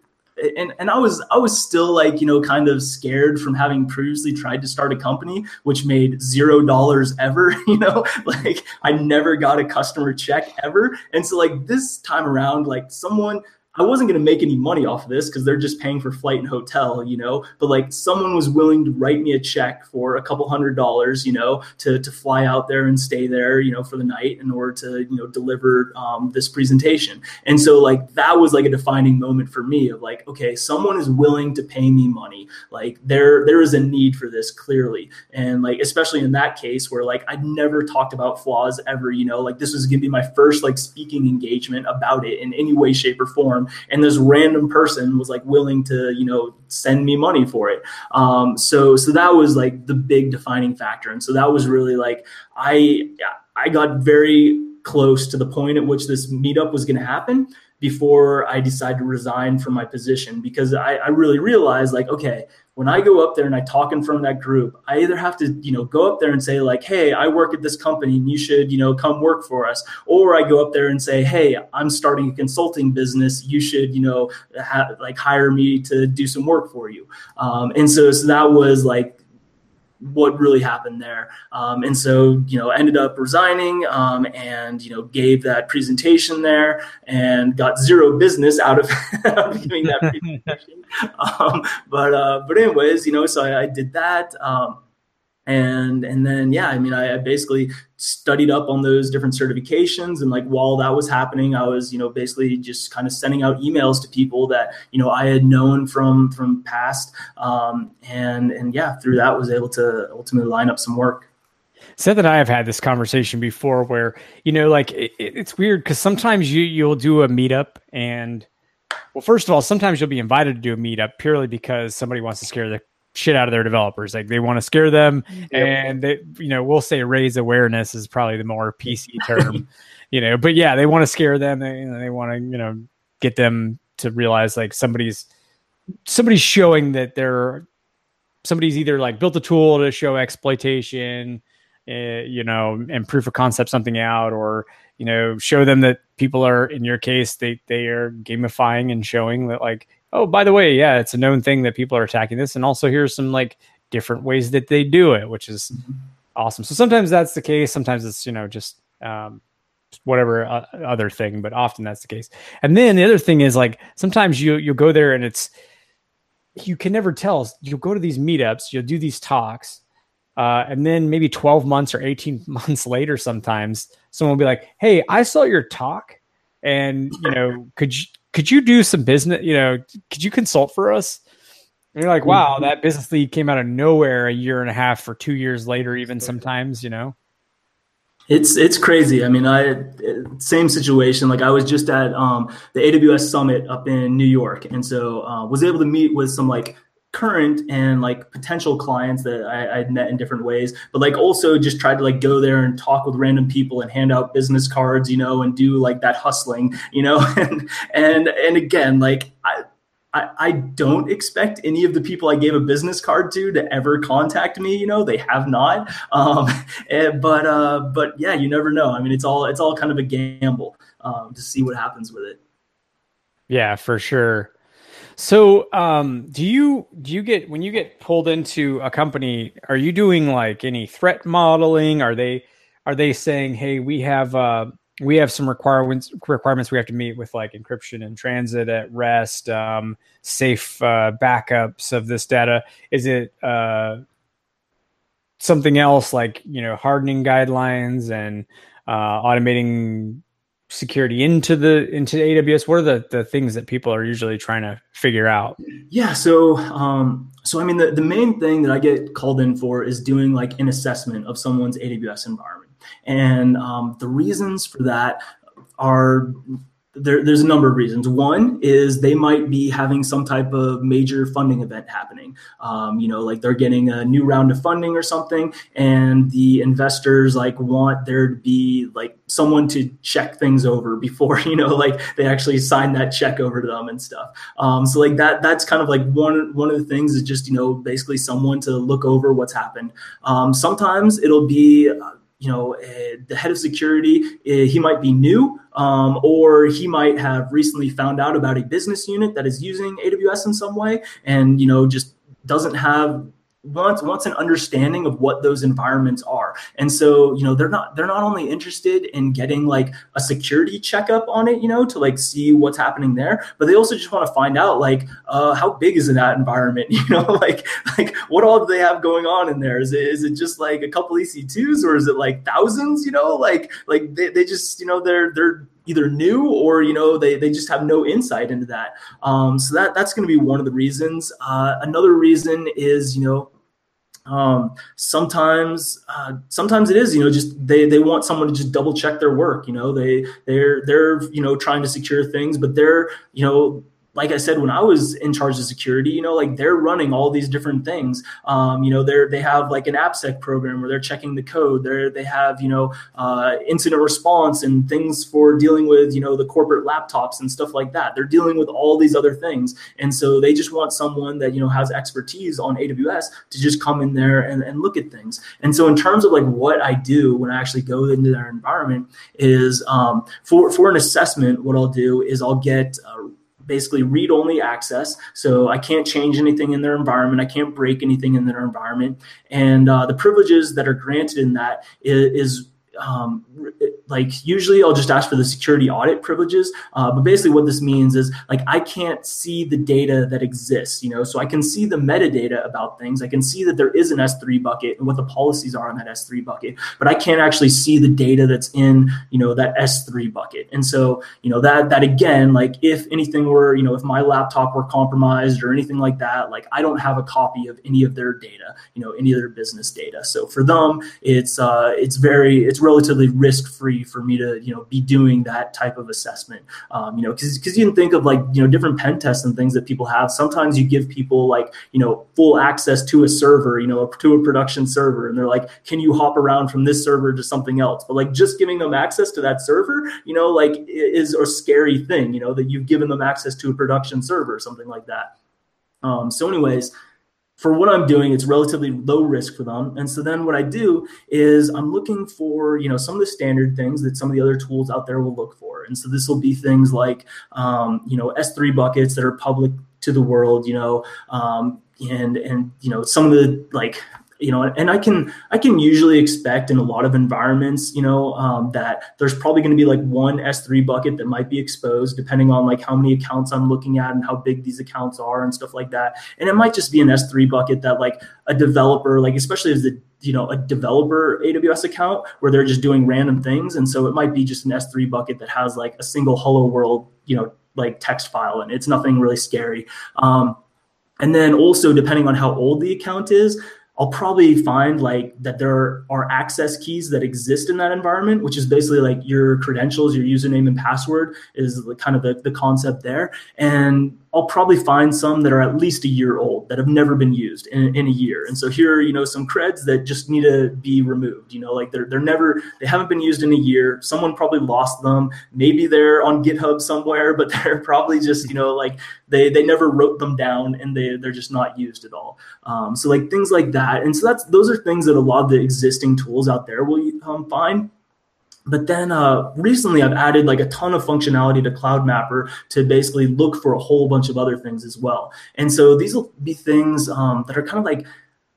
and, and I was I was still like you know kind of scared from having previously tried to start a company which made zero dollars ever <laughs> you know like I never got a customer check ever and so like this time around like someone I wasn't going to make any money off of this because they're just paying for flight and hotel, you know. But like someone was willing to write me a check for a couple hundred dollars, you know, to to fly out there and stay there, you know, for the night in order to you know deliver um, this presentation. And so like that was like a defining moment for me of like, okay, someone is willing to pay me money. Like there there is a need for this clearly, and like especially in that case where like I'd never talked about flaws ever, you know, like this was gonna be my first like speaking engagement about it in any way, shape, or form and this random person was like willing to you know send me money for it. Um, so so that was like the big defining factor. And so that was really like i i got very close to the point at which this meetup was going to happen before I decided to resign from my position because I, I, really realized like, okay, when I go up there and I talk in front of that group, I either have to, you know, go up there and say like, hey, I work at this company and you should, you know, come work for us. Or I go up there and say, hey, I'm starting a consulting business. You should, you know, ha- like hire me to do some work for you. Um, and so, so that was like what really happened there. Um, and so, you know, ended up resigning um, and, you know, gave that presentation there and got zero business out of, <laughs> giving that <laughs> presentation. um, but, uh, but anyways, you know, so I, I did that. And and then yeah i mean I, I, basically studied up on those different certifications. And like while that was happening i was you know basically just kind of sending out emails to people that you know i had known from from past. Um, and and yeah through that was able to ultimately line up some work. Seth and I have had this conversation before where, you know, like it, it's weird because sometimes you, you'll do a meetup and, well, first of all, sometimes you'll be invited to do a meetup purely because somebody wants to scare the shit out of their developers. Like they want to scare them, yep. and they, you know, we'll say raise awareness is probably the more PC term, you know. But yeah, they want to scare them. They you know, they want to you know get them to realize like somebody's somebody's showing that they're somebody's either like built a tool to show exploitation, uh, you know, and proof of concept something out, or you know, show them that people are in your case they they are gamifying and showing that like oh, by the way, yeah, it's a known thing that people are attacking this. And also here's some like different ways that they do it, which is awesome. So sometimes that's the case. Sometimes it's, you know, just, um, whatever uh, other thing, but often that's the case. And then the other thing is like, sometimes you, you'll go there and it's, you can never tell. You'll go to these meetups, you'll do these talks, uh, and then maybe 12 months or 18 <laughs> months later, sometimes someone will be like, Hey, I saw your talk and you know, could you, could you do some business? You know, could you consult for us? And you're like, wow, mm-hmm. that business lead came out of nowhere a year and a half or two years later, even sometimes, you know. It's it's crazy. I mean, I same situation. Like I was just at um, the AWS summit up in New York, and so uh, was able to meet with some like current and like potential clients that I, I'd met in different ways, but like also just tried to like go there and talk with random people and hand out business cards, you know, and do like that hustling, you know, <laughs> and and and again, like I, I, I don't expect any of the people I gave a business card to to ever contact me. You know, they have not. Um, <laughs> and, but uh, but yeah, you never know. I mean, it's all it's all kind of a gamble um, to see what happens with it. Yeah, for sure. So, um, do you do you get when you get pulled into a company? Are you doing like any threat modeling? Are they are they saying, "Hey, we have uh, we have some requirements requirements we have to meet with like encryption and transit at rest, um, safe uh, backups of this data"? Is it uh, something else like you know hardening guidelines and uh, automating security into the into AWS? What are the the things that people are usually trying to figure out? Yeah, so um, so I mean the the main thing that I get called in for is doing like an assessment of someone's AWS environment, and um, the reasons for that are there, there's a number of reasons. One is they might be having some type of major funding event happening. Um, you know, like they're getting a new round of funding or something, and the investors like want there to be like someone to check things over before <laughs> you know, like they actually sign that check over to them and stuff. Um, so like that that's kind of like one one of the things is just you know basically someone to look over what's happened. Um, sometimes it'll be you know, uh, the head of security, uh, he might be new, um, or he might have recently found out about a business unit that is using AWS in some way, and you know, just doesn't have wants wants an understanding of what those environments are. And so you know they're not they're not only interested in getting like a security checkup on it you know to like see what's happening there but they also just want to find out like uh, how big is that environment <laughs> you know like like what all do they have going on in there? Is it, is it just like a couple ec2s or is it like thousands you know like like they, they just you know they're they're either new or you know they, they just have no insight into that. Um, so that that's going to be one of the reasons. Uh, another reason is you know um, sometimes uh, sometimes it is you know just they they want someone to just double check their work you know they they're they're you know trying to secure things but they're you know like I said, when I was in charge of security, you know, like they're running all these different things. Um, you know, they're they have like an AppSec program where they're checking the code. They they have you know uh, incident response and things for dealing with you know the corporate laptops and stuff like that. They're dealing with all these other things, and so they just want someone that you know has expertise on AWS to just come in there and, and look at things. And so in terms of like what I do when I actually go into their environment is um, for for an assessment, what I'll do is I'll get uh, basically read only access. So I can't change anything in their environment. I can't break anything in their environment. And uh, the privileges that are granted in that is, is um, like usually I'll just ask for the security audit privileges. Uh, but basically, what this means is like I can't see the data that exists. You know, so I can see the metadata about things. I can see that there is an S3 bucket and what the policies are on that S3 bucket, but I can't actually see the data that's in you know that S3 bucket. And so you know that that again, like if anything were you know if my laptop were compromised or anything like that, like I don't have a copy of any of their data. You know, any of their business data. So for them, it's uh, it's very it's relatively risk free for me to you know be doing that type of assessment. Um, you know, because you can think of like you know different pen tests and things that people have. Sometimes you give people like you know full access to a server, you know, to a production server, and they're like, can you hop around from this server to something else? But like just giving them access to that server, you know, like is a scary thing. You know, that you've given them access to a production server or something like that. Um, so, anyways, for what I'm doing, it's relatively low risk for them. And so then what I do is I'm looking for, you know, some of the standard things that some of the other tools out there will look for. And so this will be things like, um, you know, S3 buckets that are public to the world, you know, um, and, and, you know, some of the like you know and i can i can usually expect in a lot of environments you know um, that there's probably going to be like one s3 bucket that might be exposed depending on like how many accounts i'm looking at and how big these accounts are and stuff like that. And it might just be an s3 bucket that like a developer like especially as the you know a developer aws account where they're just doing random things. And so it might be just an s3 bucket that has like a single hello world you know like text file and it's nothing really scary. Um, and then also depending on how old the account is I'll probably find like that there are access keys that exist in that environment, which is basically like your credentials, your username and password is kind of the, the concept there. And I'll probably find some that are at least a year old that have never been used in, in a year. And so here are, you know, some creds that just need to be removed. You know, like they're they're never they haven't been used in a year. Someone probably lost them. Maybe they're on GitHub somewhere, <laughs> but they're probably just, you know, like they they never wrote them down and they they're just not used at all. Um, so like things like that. And so that's those are things that a lot of the existing tools out there will um, find but then uh, recently, I've added like a ton of functionality to Cloud Mapper to basically look for a whole bunch of other things as well. And so these will be things um, that are kind of like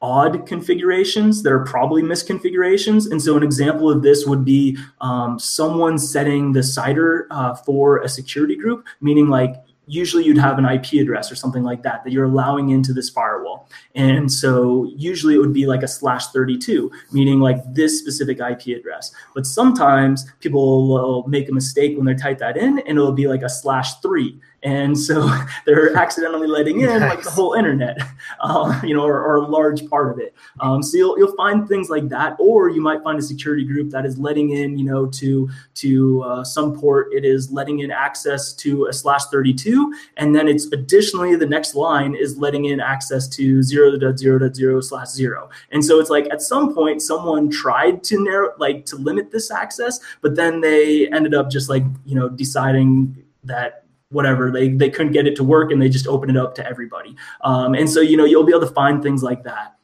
odd configurations that are probably misconfigurations. And so an example of this would be um, someone setting the CIDR uh, for a security group, meaning like usually you'd have an IP address or something like that that you're allowing into this firewall. And so usually it would be like a slash 32, meaning like this specific IP address. But sometimes people will make a mistake when they type that in and it'll be like a slash three. And so <laughs> they're <laughs> accidentally letting in like the whole internet, <laughs> uh, you know, or, or, a large part of it. Um, so you'll you'll find things like that, or you might find a security group that is letting in, you know, to to uh, some port. It is letting in access to a slash 32, and then it's additionally the next line is letting in access to 0.0.0 slash zero, and so it's like at some point someone tried to narrow like to limit this access, but then they ended up just like you know deciding that whatever. They they couldn't get it to work and they just open it up to everybody. Um, and so you know you'll be able to find things like that.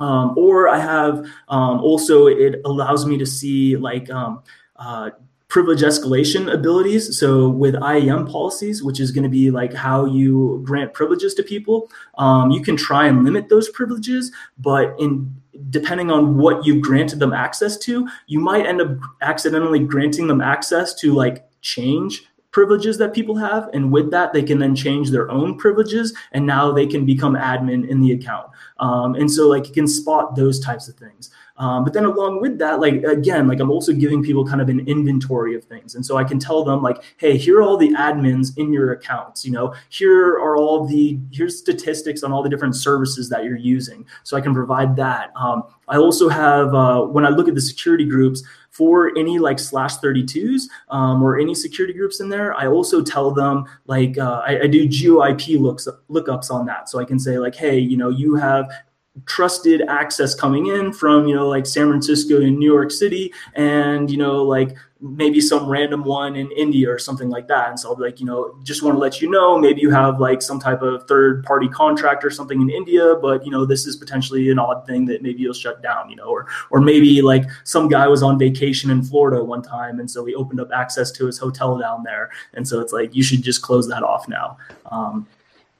Um, or i have um, also it allows me to see like um, uh, privilege escalation abilities. So with IAM policies which is going to be like how you grant privileges to people um, you can try and limit those privileges but in depending on what you've granted them access to you might end up accidentally granting them access to like change privileges that people have. And with that, they can then change their own privileges and now they can become admin in the account. Um, and so like you can spot those types of things. Um, but then along with that, like again, like I'm also giving people kind of an inventory of things. And so I can tell them like, hey, here are all the admins in your accounts. You know, here are all the here's statistics on all the different services that you're using. So I can provide that. Um, I also have uh, when I look at the security groups, for any like slash 32s um, or any security groups in there, I also tell them like uh, I, I, do GeoIP looks lookups on that. So I can say like, hey, you know, you have trusted access coming in from you know like San Francisco and New York City, and you know like maybe some random one in India or something like that. And so I'll be like, you know, just want to let you know, maybe you have like some type of third party contract or something in India, but you know, this is potentially an odd thing that maybe you'll shut down, you know, or or maybe like some guy was on vacation in Florida one time and so he opened up access to his hotel down there. And so it's like you should just close that off now. Um,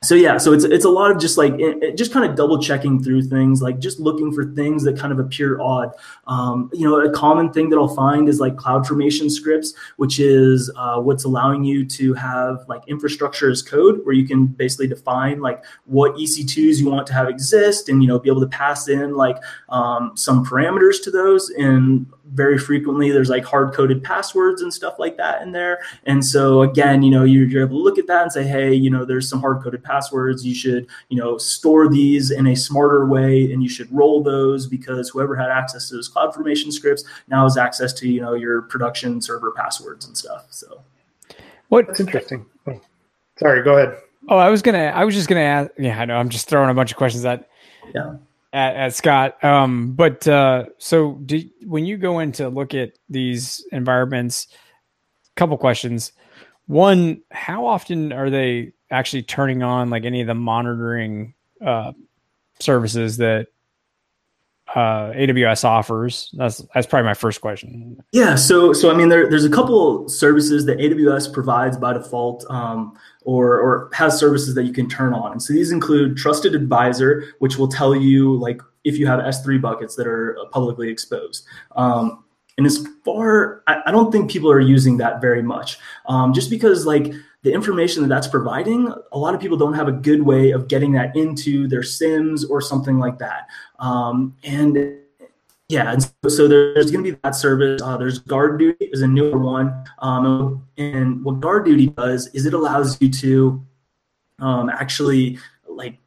so yeah so it's it's a lot of just like it, just kind of double checking through things like just looking for things that kind of appear odd um, you know a common thing that i'll find is like CloudFormation scripts which is uh, what's allowing you to have like infrastructure as code where you can basically define like what ec2s you want to have exist and you know be able to pass in like um, some parameters to those. And very frequently there's like hard coded passwords and stuff like that in there. And so again you know you're, you're able to look at that and say hey you know there's some hard coded passwords. You should you know store these in a smarter way and you should roll those because whoever had access to those CloudFormation scripts. Now has access to you know your production server passwords and stuff so. What that's interesting. Oh, sorry go ahead. Oh i was gonna i was just gonna ask yeah i know i'm just throwing a bunch of questions at yeah. at, at Scott. Um, but uh, so do, when you go in to look at these environments, couple questions. One, how often are they actually turning on like any of the monitoring uh, services that uh, AWS offers? That's that's probably my first question. Yeah, so so I mean, there, there's a couple services that AWS provides by default, um, or or has services that you can turn on. And so these include Trusted Advisor, which will tell you like if you have S3 buckets that are publicly exposed. Um, and as far, I, I, don't think people are using that very much, um, just because like the information that that's providing, a lot of people don't have a good way of getting that into their SIEMs or something like that. Um, and yeah, and so, so there's going to be that service. Uh, there's GuardDuty is a newer one, um, and what guard duty does is it allows you to um, actually like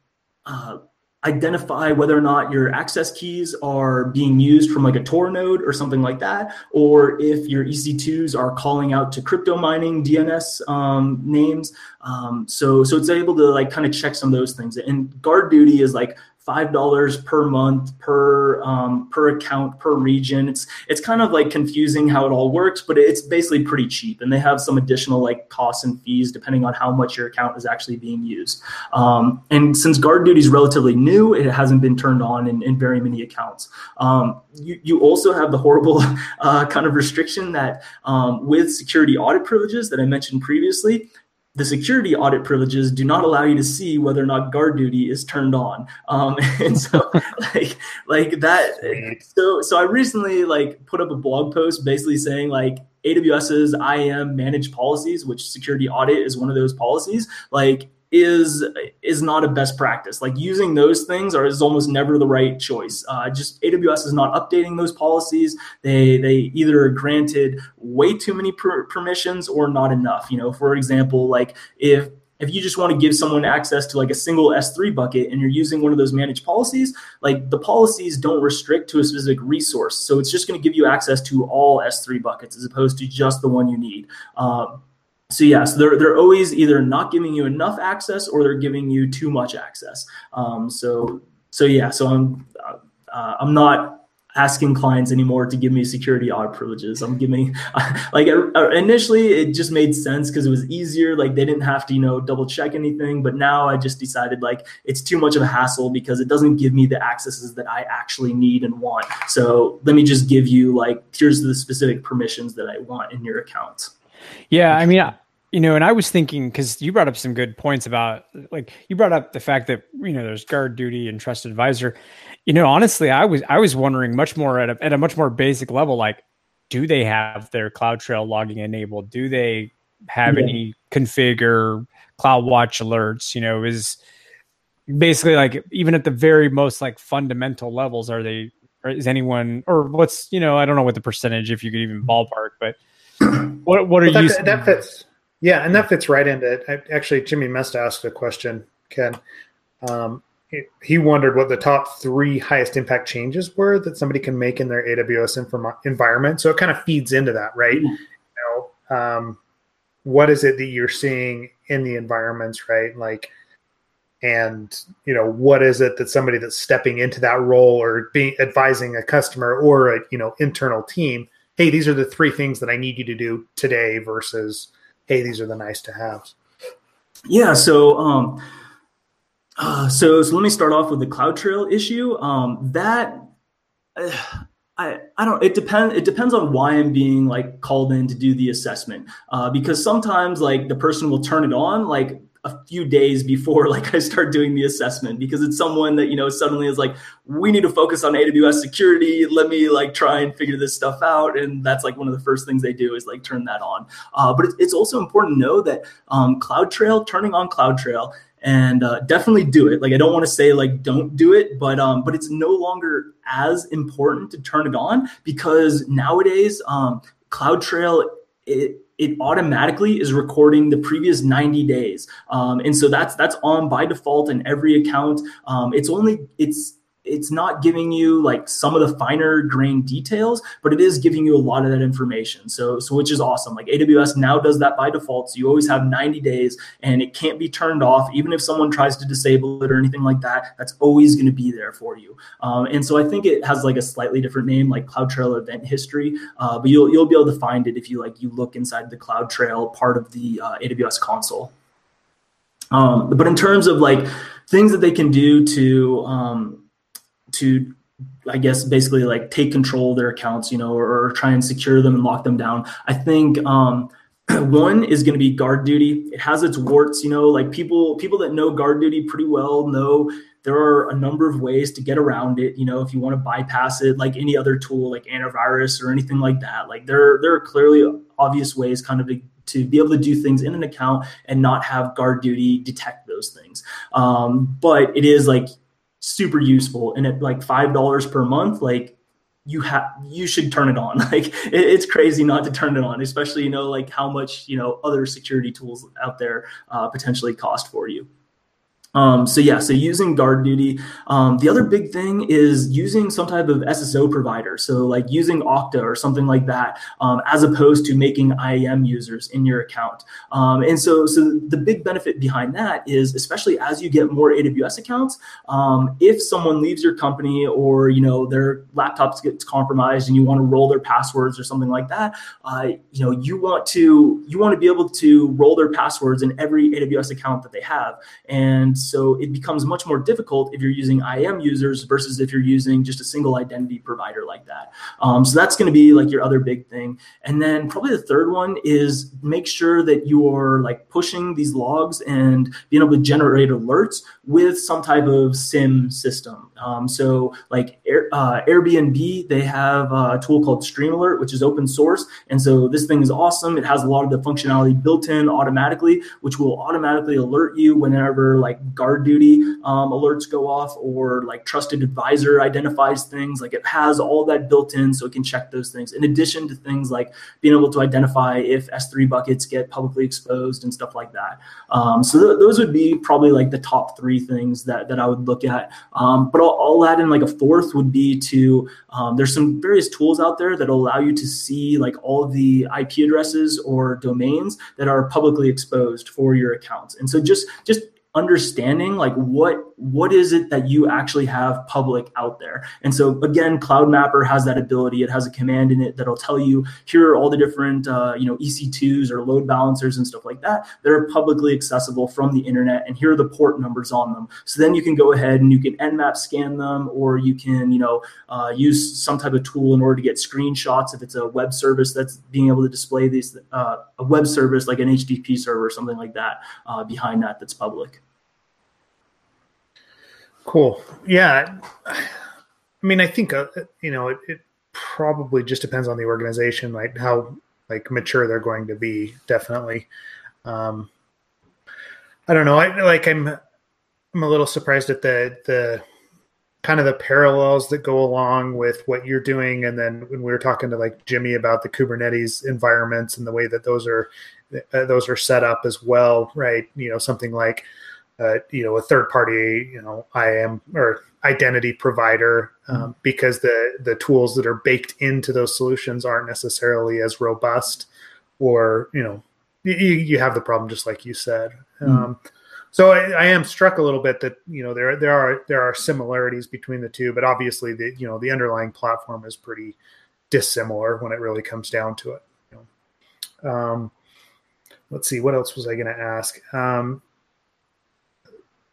uh, identify whether or not your access keys are being used from like a Tor node or something like that, or if your EC2s are calling out to crypto mining DNS um, names. Um, so, so it's able to like kind of check some of those things. And guard duty is like five dollars per month per um, per account per region. It's it's kind of like confusing how it all works, but it's basically pretty cheap, and they have some additional like costs and fees depending on how much your account is actually being used. Um, and since guard duty is relatively new, it hasn't been turned on in, in very many accounts. Um, you, you also have the horrible <laughs> uh, kind of restriction that um, with security audit privileges that I mentioned previously, the security audit privileges do not allow you to see whether or not guard duty is turned on. Um, <laughs> and so <laughs> like like that so so i recently like put up a blog post basically saying like aws's iam managed policies which security audit is one of those policies. Like is is not a best practice. Like using those things are is almost never the right choice. Uh, just AWS is not updating those policies. They they either granted way too many per- permissions or not enough. You know, for example, like if if you just want to give someone access to like a single S3 bucket and you're using one of those managed policies, like the policies don't restrict to a specific resource. So it's just going to give you access to all S3 buckets as opposed to just the one you need. Um, so yeah, so they're, they're always either not giving you enough access or they're giving you too much access. Um, so, so yeah, so I'm, uh, I'm not asking clients anymore to give me security audit privileges. I'm giving <laughs> like uh, initially it just made sense because it was easier. Like they didn't have to you know double check anything. But now I just decided like it's too much of a hassle because it doesn't give me the accesses that I actually need and want. So let me just give you like here's the specific permissions that I want in your account. Yeah, I mean. You know, and I was thinking because you brought up some good points about like you brought up the fact that you know there's guard duty and trust advisor you know, honestly, I was I was wondering much more at a at a much more basic level, like, do they have their CloudTrail logging enabled? Do they have yeah. any configure CloudWatch alerts? You know, is basically like even at the very most like fundamental levels, are they is anyone or what's you know, I don't know what the percentage if you could even ballpark, but what what are well, you that, that fits yeah, and that fits right into it. Actually, Jimmy Mesta asked a question, Ken. Um, he wondered what the top three highest impact changes were that somebody can make in their AWS inform- environment. So it kind of feeds into that, right? Mm-hmm. You know, um, what is it that you're seeing in the environments, right? Like, and you know, what is it that somebody that's stepping into that role or being advising a customer or a you know internal team? Hey, these are the three things that I need you to do today versus, hey, these are the nice to haves. Yeah. So. Um, uh, so, so let me start off with the CloudTrail issue. Um, that uh, I, I don't it depends it depends on why I'm being like called in to do the assessment uh, because sometimes like the person will turn it on like a few days before <laughs> like I start doing the assessment because it's someone that you know suddenly is like we need to focus on AWS security. Let me like try and figure this stuff out. And that's like one of the first things they do is like turn that on. Uh, but it's, also important to know that um, CloudTrail turning on CloudTrail and uh, definitely do it. Like I don't want to say like don't do it, but um, but it's no longer as important to turn it on because nowadays um, CloudTrail it it automatically is recording the previous 90 days, um, and so that's that's on by default in every account. Um, it's only it's it's not giving you like some of the finer grain details, but it is giving you a lot of that information. So, so which is awesome. Like AWS now does that by default. So you always have 90 days and it can't be turned off. Even if someone tries to disable it or anything like that, that's always going to be there for you. Um, and so I think it has like a slightly different name, like CloudTrail event history. Uh, but you'll, you'll be able to find it if you like, you look inside the CloudTrail part of the uh, AWS console. Um, but in terms of like things that they can do to, um, to I guess basically like take control of their accounts, you know, or, or try and secure them and lock them down. I think um, <clears throat> one is going to be guard duty. It has its warts, you know, like people people that know guard duty pretty well know there are a number of ways to get around it. You know, if you want to bypass it, like any other tool, like antivirus or anything like that, like there there are clearly obvious ways, kind of to, to be able to do things in an account and not have guard duty detect those things. Um, but it is like super useful and at like five dollars per month like you have you should turn it on. <laughs> Like it, it's crazy not to turn it on especially you know like how much you know other security tools out there uh, potentially cost for you um, so yeah, so using guard duty. Um, the other big thing is using some type of SSO provider. So like using Okta or something like that, um, as opposed to making IAM users in your account. Um, and so, so the big benefit behind that is, especially as you get more AWS accounts, um, if someone leaves your company or you know their laptops gets compromised and you want to roll their passwords or something like that, uh, you know you want to you want to be able to roll their passwords in every AWS account that they have. And so it becomes much more difficult if you're using IAM users versus if you're using just a single identity provider like that. Um, so that's going to be like your other big thing. And then probably the third one is make sure that you're like pushing these logs and being able to generate alerts with some type of SIEM system. Um, so like uh, Airbnb, they have a tool called Stream Alert, which is open source. And so this thing is awesome. It has a lot of the functionality built in automatically, which will automatically alert you whenever like guard duty um, alerts go off or like trusted advisor identifies things. Like it has all that built in so it can check those things. In addition to things like being able to identify if S3 buckets get publicly exposed and stuff like that. Um, so th- those would be probably like the top three things that, that I would look at. Um, but I'll, I'll, add in like a fourth would be to um, there's some various tools out there that allow you to see like all the IP addresses or domains that are publicly exposed for your accounts. And so just just understanding like what what is it that you actually have public out there? And so again cloud mapper has that ability. It has a command in it that'll tell you here are all the different uh, you know ec2s or load balancers and stuff like that that are publicly accessible from the internet and here are the port numbers on them. So then you can go ahead and you can nmap scan them or you can you know uh, use some type of tool in order to get screenshots if it's a web service that's being able to display these uh, a web service like an http server or something like that uh, behind that that's public Cool. Yeah. I mean, I think, uh, you know, it, it, probably just depends on the organization, like how like mature they're going to be. Definitely. Um, I don't know. I like, I'm, I'm a little surprised at the, the kind of the parallels that go along with what you're doing. And then when we were talking to like Jimmy about the Kubernetes environments and the way that those are, uh, those are set up as well, right? You know, something like, uh, you know a third party you know IAM or identity provider um, mm-hmm. because the the tools that are baked into those solutions aren't necessarily as robust or you know you, you have the problem just like you said mm-hmm. um, so I, I, am struck a little bit that you know there there are there are similarities between the two but obviously the you know the underlying platform is pretty dissimilar when it really comes down to it you know? um, let's see what else was i going to ask um,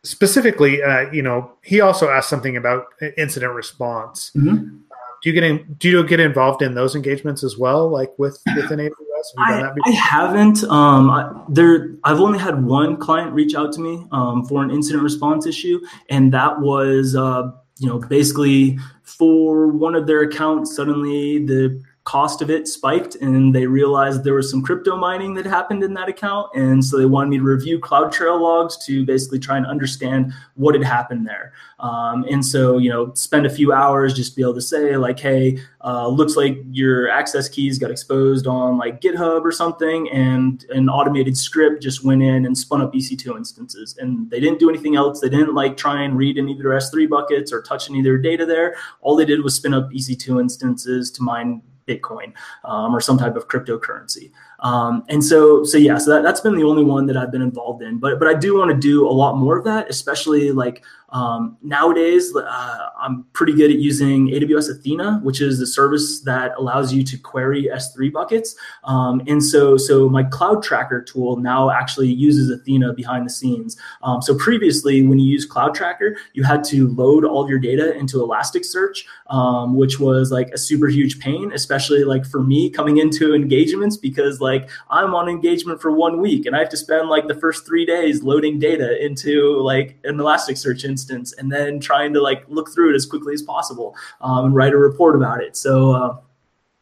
specifically, uh, you know, he also asked something about incident response. Mm-hmm. do you get in, do you get involved in those engagements as well, like with within AWS? Have I, I, haven't. Um, I, there, I've only had one client reach out to me um, for an incident response issue, and that was, uh, you know, basically for one of their accounts. Suddenly, the cost of it spiked and they realized there was some crypto mining that happened in that account and so they wanted me to review CloudTrail logs to basically try and understand what had happened there. Um, and so you know spend a few hours just be able to say like hey uh, looks like your access keys got exposed on like github or something and an automated script just went in and spun up ec2 instances. And they didn't do anything else. They didn't like try and read any of their s3 buckets or touch any of their data there. All they did was spin up ec2 instances to mine Bitcoin um, or some type of cryptocurrency. Um, and so, so yeah, so that, that's been the only one that I've been involved in. But but I do want to do a lot more of that, especially like um, nowadays, uh, I'm pretty good at using AWS Athena, which is the service that allows you to query S3 buckets. Um, and so, so my Cloud Tracker tool now actually uses Athena behind the scenes. Um, so previously, when you use Cloud Tracker, you had to load all of your data into Elasticsearch, um, which was like a super huge pain, especially like for me coming into engagements because like I'm on engagement for one week and I have to spend like the first three days loading data into like an Elasticsearch instance instance and then trying to like look through it as quickly as possible um, and write a report about it. So, uh,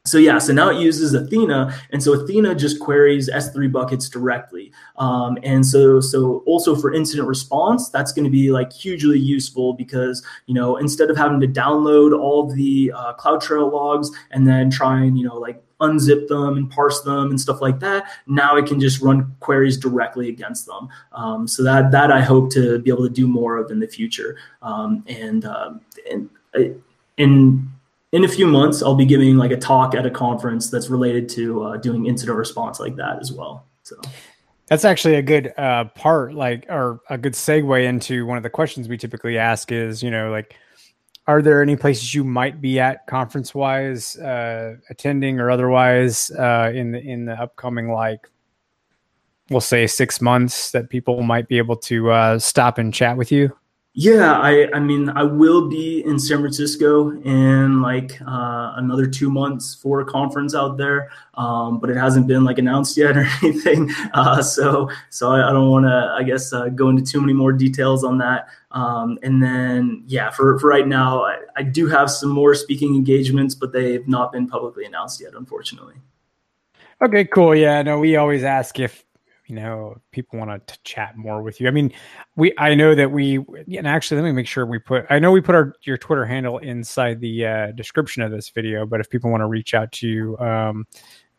so yeah, so now it uses Athena, and so Athena just queries S3 buckets directly. Um, and so, so also for incident response, that's going to be like hugely useful because you know instead of having to download all the uh, CloudTrail logs and then try and you know like unzip them and parse them and stuff like that. Now I can just run queries directly against them. Um, so that that I hope to be able to do more of in the future. Um, and uh, and uh, in in a few months, I'll be giving like a talk at a conference that's related to uh, doing incident response like that as well. So. That's actually a good uh, part, like, or a good segue into one of the questions we typically ask is, you know, like, are there any places you might be at conference wise uh, attending or otherwise uh, in the in the upcoming like we'll say six months that people might be able to uh, stop and chat with you? Yeah, I, I mean, I will be in San Francisco in like uh, another two months for a conference out there, um, but it hasn't been like announced yet <laughs> or anything. Uh, so, so I, I don't want to, I guess, uh, go into too many more details on that. Um, and then, yeah, for, for right now, I, I do have some more speaking engagements, but they've not been publicly announced yet, unfortunately. Okay, cool. Yeah, no, we always ask if you know people want to chat more with you. I mean, we I know that we and actually let me make sure we put I know we put our your Twitter handle inside the uh, description of this video, but if people want to reach out to you um,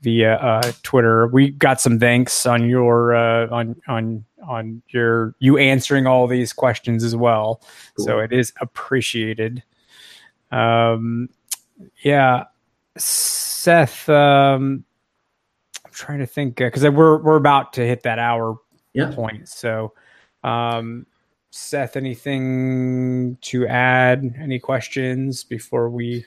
via uh, Twitter, we got some thanks on your uh, on on on your you answering all these questions as well. Cool. So it is appreciated. Um, yeah, Seth. Um, trying to think because uh, we're we're about to hit that hour yeah. point. So, um, Seth, anything to add? Any questions before we?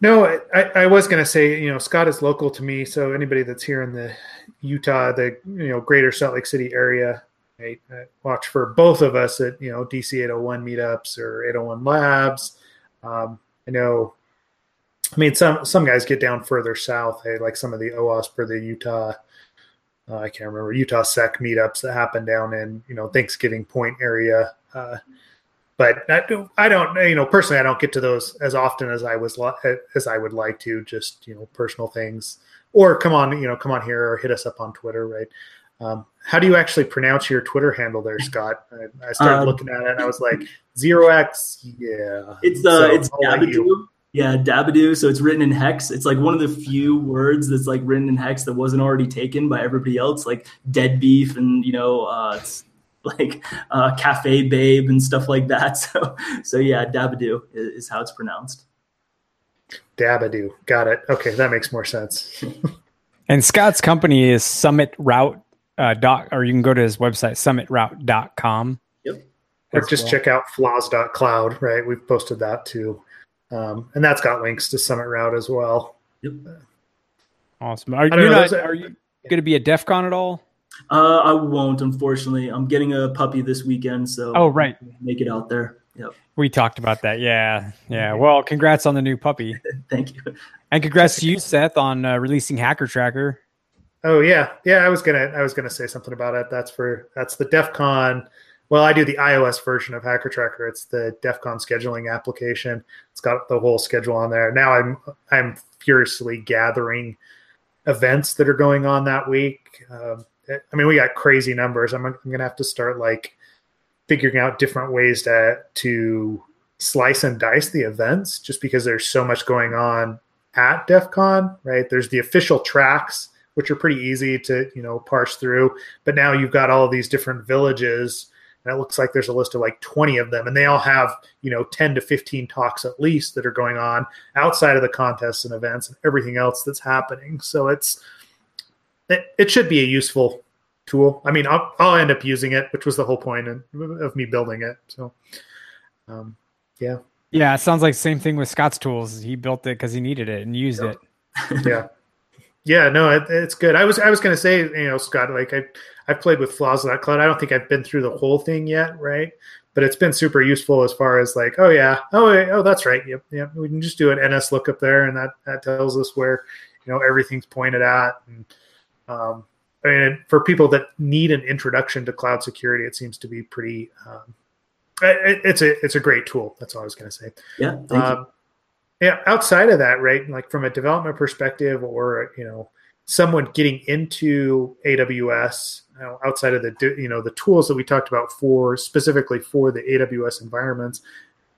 No, I, I was going to say, you know, Scott is local to me, so anybody that's here in the Utah, the you know greater Salt Lake City area, I, I watch for both of us at you know DC 801 meetups or 801 labs. Um, I know I mean, some some guys get down further south. Hey, like some of the OWASP or the Utah, uh, I can't remember Utah Sec meetups that happen down in you know Thanksgiving Point area. Uh, but I don't, I don't, you know, personally, I don't get to those as often as I was as I would like to. Just you know, personal things, or come on, you know, come on here or hit us up on Twitter, right? Um, how do you actually pronounce your Twitter handle there, Scott? I, I started um, looking at it and I was like, zero X, yeah. It's uh, so it's Dabadoo. Yeah, Dabadoo. So it's written in hex. It's like one of the few words that's like written in hex that wasn't already taken by everybody else, like dead beef and you know, uh, it's like uh, cafe babe and stuff like that. <laughs> So, so yeah, Dabadoo is, is how it's pronounced. Dabadoo. Got it. Okay, that makes more sense. <laughs> and Scott's company is Summit Route uh, dot, or you can go to his website summitroute.com. Yep. Or just well. check out flaws.cloud, right? We've posted that too. Um, and that's got links to Summit Route as well. Yep. Awesome. Are, you, not, are you going to be at DEF CON at all? Uh, I won't, unfortunately. I'm getting a puppy this weekend, so oh right, make it out there. Yep. We talked about that. Yeah, yeah. Well, congrats on the new puppy. <laughs> Thank you, and congrats to you, Seth, on uh, releasing Hacker Tracker. Oh yeah, yeah. I was gonna, I was gonna say something about it. That's for that's the DEF CON well, I do the iOS version of Hacker Tracker. It's the DEF CON scheduling application. It's got the whole schedule on there. Now I'm I'm furiously gathering events that are going on that week. Um, I mean, we got crazy numbers. I'm, I'm gonna have to start like figuring out different ways to to slice and dice the events, just because there's so much going on at DEF CON. Right? There's the official tracks, which are pretty easy to you know parse through, but now you've got all these different villages and it looks like there's a list of like 20 of them and they all have you know 10 to 15 talks at least that are going on outside of the contests and events and everything else that's happening. So it's it, it should be a useful tool. I mean I'll, I'll end up using it which was the whole point of, of me building it so um, yeah. Yeah it sounds like same thing with scott's tools. He built it because he needed it and used it. Yeah <laughs> yeah no it, it's good i was i was going to say you know scott like i I've played with flaws of that cloud. I don't think I've been through the whole thing yet, right? But it's been super useful as far as like, oh yeah, oh oh that's right, yep, yep. We can just do an NS lookup there, and that that tells us where you know everything's pointed at. And um, I mean, for people that need an introduction to cloud security, it seems to be pretty. Um, it, it's a it's a great tool. That's all I was going to say. Yeah. Um, yeah. Outside of that, right? Like from a development perspective, or you know, someone getting into AWS you know, outside of the you know the tools that we talked about for specifically for the AWS environments.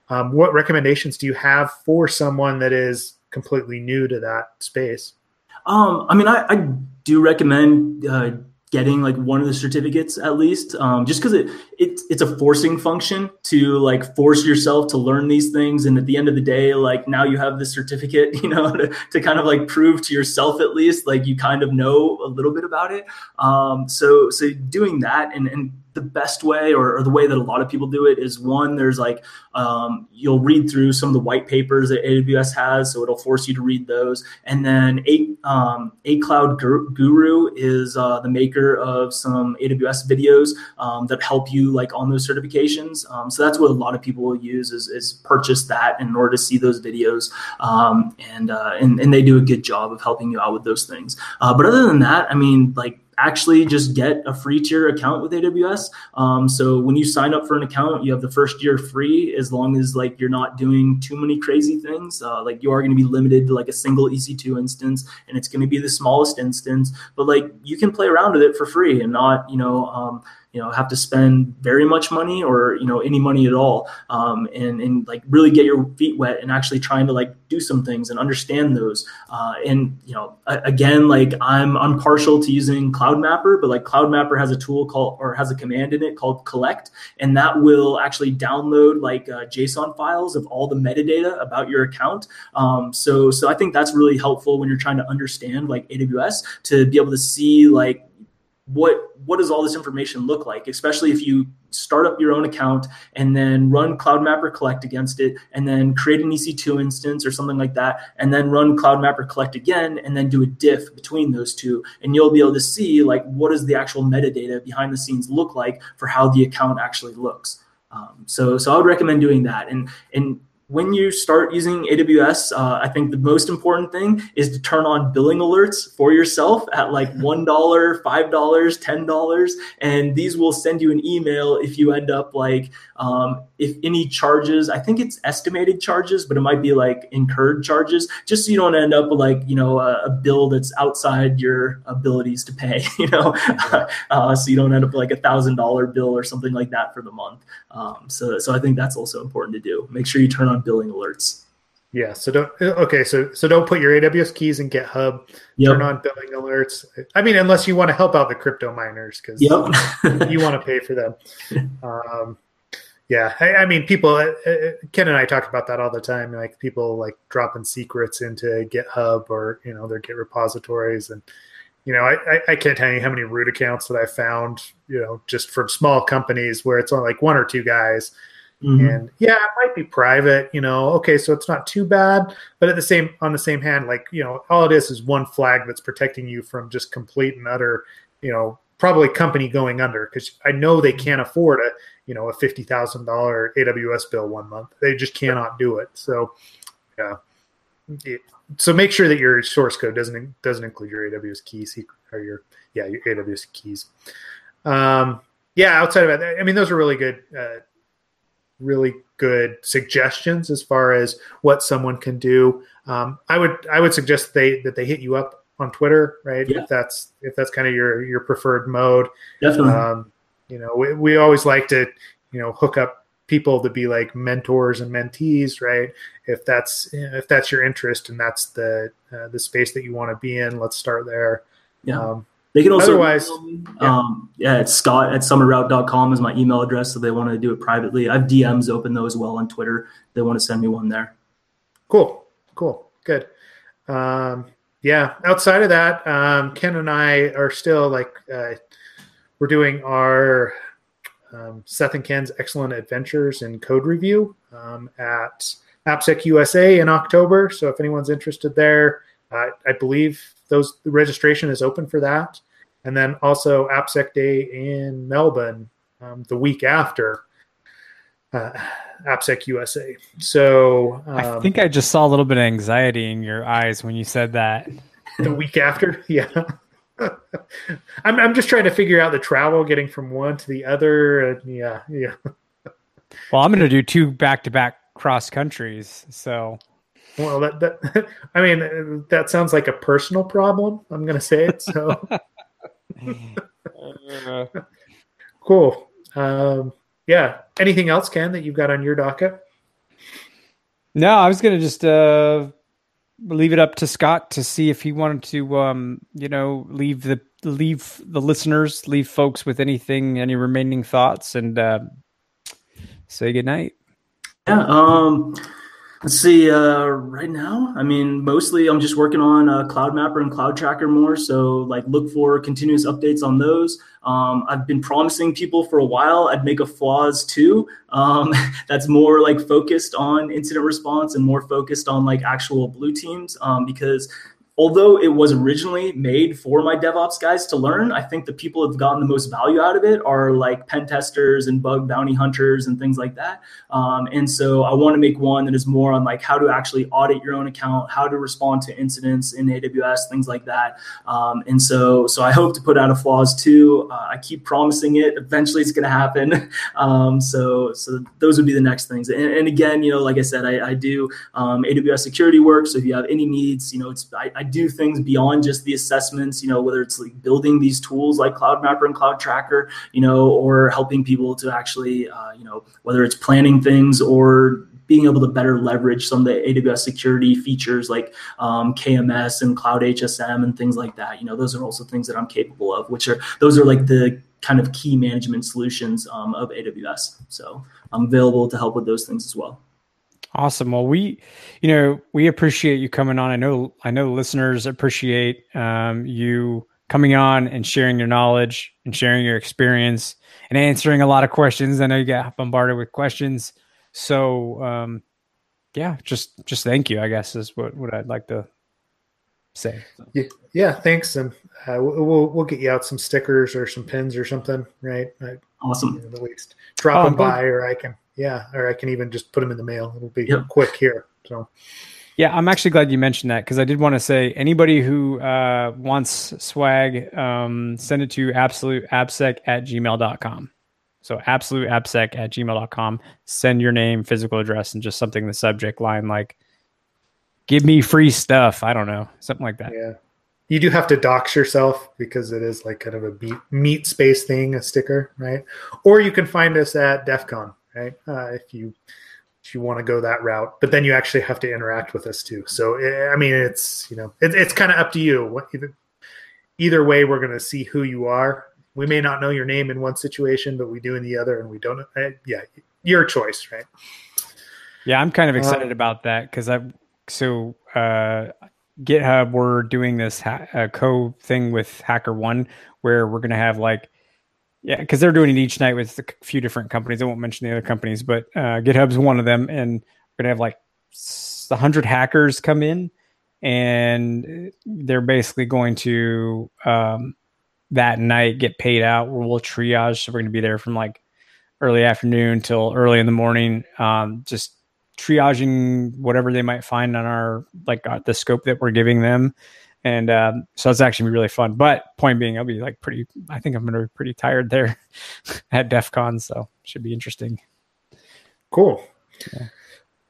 Um, what recommendations do you have for someone that is completely new to that space? Um, I mean, I, I do recommend uh, getting like one of the certificates at least um, just because it, it it's a forcing function to like force yourself to learn these things. And at the end of the day like now you have the certificate <laughs> you know to, to kind of like prove to yourself at least like you kind of know a little bit about it. Um, so so doing that and and the best way or, or, the way that a lot of people do it is one there's like um, you'll read through some of the white papers that aws has so it'll force you to read those. And then a, um, a cloud guru is uh, the maker of some aws videos um, that help you like on those certifications. Um, so that's what a lot of people will use is, is purchase that in order to see those videos um, and, uh, and and they do a good job of helping you out with those things. Uh, but other than that i mean like actually just get a free tier account with AWS. Um, so when you sign up for an account, you have the first year free as long as like you're not doing too many crazy things. Uh, like you are going to be limited to like a single EC2 instance, and it's going to be the smallest instance. But like you can play around with it for free and not you know. Um, you know have to spend very much money or you know any money at all um, and and like really get your feet wet and actually trying to like do some things and understand those uh, and you know again like i'm i'm partial to using cloud mapper but like cloud mapper has a tool called or has a command in it called collect and that will actually download like uh, json files of all the metadata about your account um, so so i think that's really helpful when you're trying to understand like aws to be able to see like what what does all this information look like especially if you start up your own account and then run cloud mapper collect against it and then create an ec2 instance or something like that and then run cloud mapper collect again and then do a diff between those two. And you'll be able to see like what does the actual metadata behind the scenes look like for how the account actually looks. Um, so so i would recommend doing that. And and when you start using AWS, uh, I think the most important thing is to turn on billing alerts for yourself at like <laughs> $1, $5, $10. And these will send you an email if you end up like, um, if any charges, I think it's estimated charges, but it might be like incurred charges, just so you don't end up with like, you know, a, a bill that's outside your abilities to pay, <laughs> you know, uh, so you don't end up like a thousand dollar bill or something like that for the month. Um, so, so I think that's also important to do. Make sure you turn on billing alerts. Yeah. So don't. Okay. So so don't put your AWS keys in GitHub. Yep. Turn on billing alerts. I mean, unless you want to help out the crypto miners because yep. <laughs> you want to pay for them. Um, yeah, I, I, mean, people. Uh, uh, Ken and I talk about that all the time. Like people like dropping secrets into GitHub or you know their Git repositories, and you know, I, I can't tell you how many root accounts that I found, you know, just from small companies where it's only like one or two guys. Mm-hmm. And yeah, it might be private, you know, okay, so it's not too bad. But at the same on the same hand, like, you know, all it is is one flag that's protecting you from just complete and utter, you know, probably company going under because I know they can't afford a, you know, a fifty thousand dollar AWS bill one month. They just cannot do it. So yeah. It, so make sure that your source code doesn't doesn't include your AWS keys or your yeah your AWS keys. Um, yeah, outside of that, I mean, those are really good, uh, really good suggestions as far as what someone can do. Um, I would I would suggest they that they hit you up on Twitter, right? Yeah. If that's if that's kind of your your preferred mode. Definitely. Um, you know, we, we always like to you know hook up people to be like mentors and mentees, right? If that's if that's your interest and that's the uh, the space that you want to be in, let's start there. Yeah. Um, they can also otherwise, yeah. Um, yeah, it's Scott at summitroute.com is my email address. So they want to do it privately. I have DMs open though as well on Twitter. They want to send me one there. Cool. Cool. Good. Um, yeah. Outside of that, um, Ken and I are still like, uh, we're doing our um, Seth and Ken's Excellent Adventures in Code Review um, at AppSec USA in October. So if anyone's interested there, uh, I believe those the registration is open for that. And then also AppSec Day in Melbourne um, the week after uh, AppSec USA. So I um, think I just saw a little bit of anxiety in your eyes when you said that. The week after, <laughs> yeah. <laughs> I'm I'm just trying to figure out the travel getting from one to the other. Yeah, yeah. well, I'm going to do two back to back cross countries. So, well, that that <laughs> I mean that sounds like a personal problem. I'm going to say it. So, <laughs> cool. Um, yeah. Anything else, Ken, that you've got on your docket? No, I was going to just uh, leave it up to Scott to see if he wanted to, um, you know, leave the leave the listeners, leave folks with anything, any remaining thoughts, and uh, say good night. Yeah. Um, Let's see. Uh, right now, I mean, mostly I'm just working on uh, Cloud Mapper and Cloud Tracker more. So, like, look for continuous updates on those. Um, I've been promising people for a while I'd make a Flaws too. Um, <laughs> that's more like focused on incident response and more focused on like actual blue teams um, because although it was originally made for my DevOps guys to learn, I think the people who have gotten the most value out of it are like pen testers and bug bounty hunters and things like that. Um, and so I want to make one that is more on like how to actually audit your own account, how to respond to incidents in AWS, things like that. Um, and so, so I hope to put out a flaws too. Uh, I keep promising it. Eventually, it's going to happen. <laughs> Um, so, so those would be the next things. And, and again, you know, like I said, I, I do um, AWS security work. So if you have any needs, you know, it's I, I do things beyond just the assessments, you know, whether it's like building these tools like Cloud Mapper and Cloud Tracker, you know, or helping people to actually, uh, you know, whether it's planning things or being able to better leverage some of the AWS security features like um, KMS and Cloud HSM and things like that. You know, those are also things that I'm capable of, which are those are like the kind of key management solutions um, of AWS. So I'm available to help with those things as well. Awesome. Well, we, you know, we appreciate you coming on. I know, I know, listeners appreciate um, you coming on and sharing your knowledge and sharing your experience and answering a lot of questions. I know you got bombarded with questions, so um, yeah, just just thank you. I guess is what what I'd like to say. Yeah, yeah thanks, and uh, we'll we'll get you out some stickers or some pins or something, right? Awesome. At least drop oh, them by, or I can yeah, or I can even just put them in the mail. It'll be yep. quick here. So. Yeah, I'm actually glad you mentioned that because I did want to say anybody who uh, wants swag, um, send it to absoluteappsec at gmail.com. So absoluteappsec at gmail.com. Send your name, physical address, and just something in the subject line like, give me free stuff. I don't know, something like that. Yeah. You do have to dox yourself because it is like kind of a meat, meat space thing, a sticker, right? Or you can find us at DEF CON right? Uh, if you if you want to go that route, but then you actually have to interact with us too. So eh, I mean, it's you know, it, it's kind of up to you. What, either, either way, we're going to see who you are. We may not know your name in one situation, but we do in the other, and we don't. Uh, yeah, your choice, right? Yeah, I'm kind of excited uh, about that because I so uh, GitHub we're doing this ha- uh, co thing with Hacker One where we're going to have like yeah, because they're doing it each night with a few different companies. I won't mention the other companies, but uh, GitHub's one of them, and we're gonna have like hundred hackers come in, and they're basically going to um, that night get paid out. We'll triage, so we're gonna be there from like early afternoon till early in the morning, um, just triaging whatever they might find on our like uh, the scope that we're giving them and um, so it's actually really fun. But point being, I'll be like pretty. I think I'm gonna be pretty tired there <laughs> at DEF CON, so should be interesting. Cool. Yeah.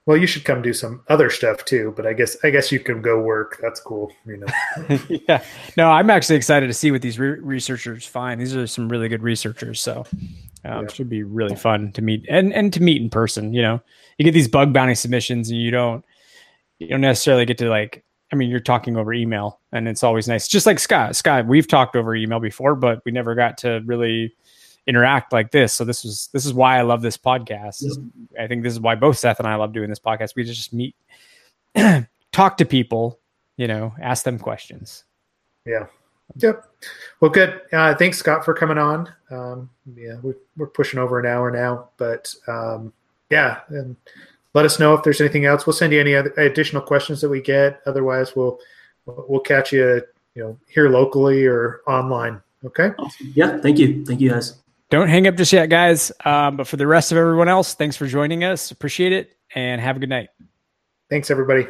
Well, you should come do some other stuff too, but I guess I guess you can go work. That's cool, you know. <laughs> yeah. No, I'm actually excited to see what these re- researchers find. These are some really good researchers, so um, yeah. should be really fun to meet and and to meet in person. You know, you get these bug bounty submissions, and you don't you don't necessarily get to like I mean, you're talking over email, and it's always nice. Just like Scott, Scott, we've talked over email before, but we never got to really interact like this. So this was this is why I love this podcast. Yep. I think this is why both Seth and I love doing this podcast. We just meet, <clears throat> talk to people, you know, ask them questions. Yeah. Yep. Well, good. Uh, thanks, Scott, for coming on. Um, yeah, we, are pushing over an hour now, but um, yeah, and let us know if there's anything else. We'll send you any other additional questions that we get. Otherwise, we'll we'll catch you, you know, here locally or online. Okay. Awesome. Yeah. Thank you. Thank you, guys. Don't hang up just yet, guys. Um, but for the rest of everyone else, thanks for joining us. Appreciate it, and have a good night. Thanks, everybody.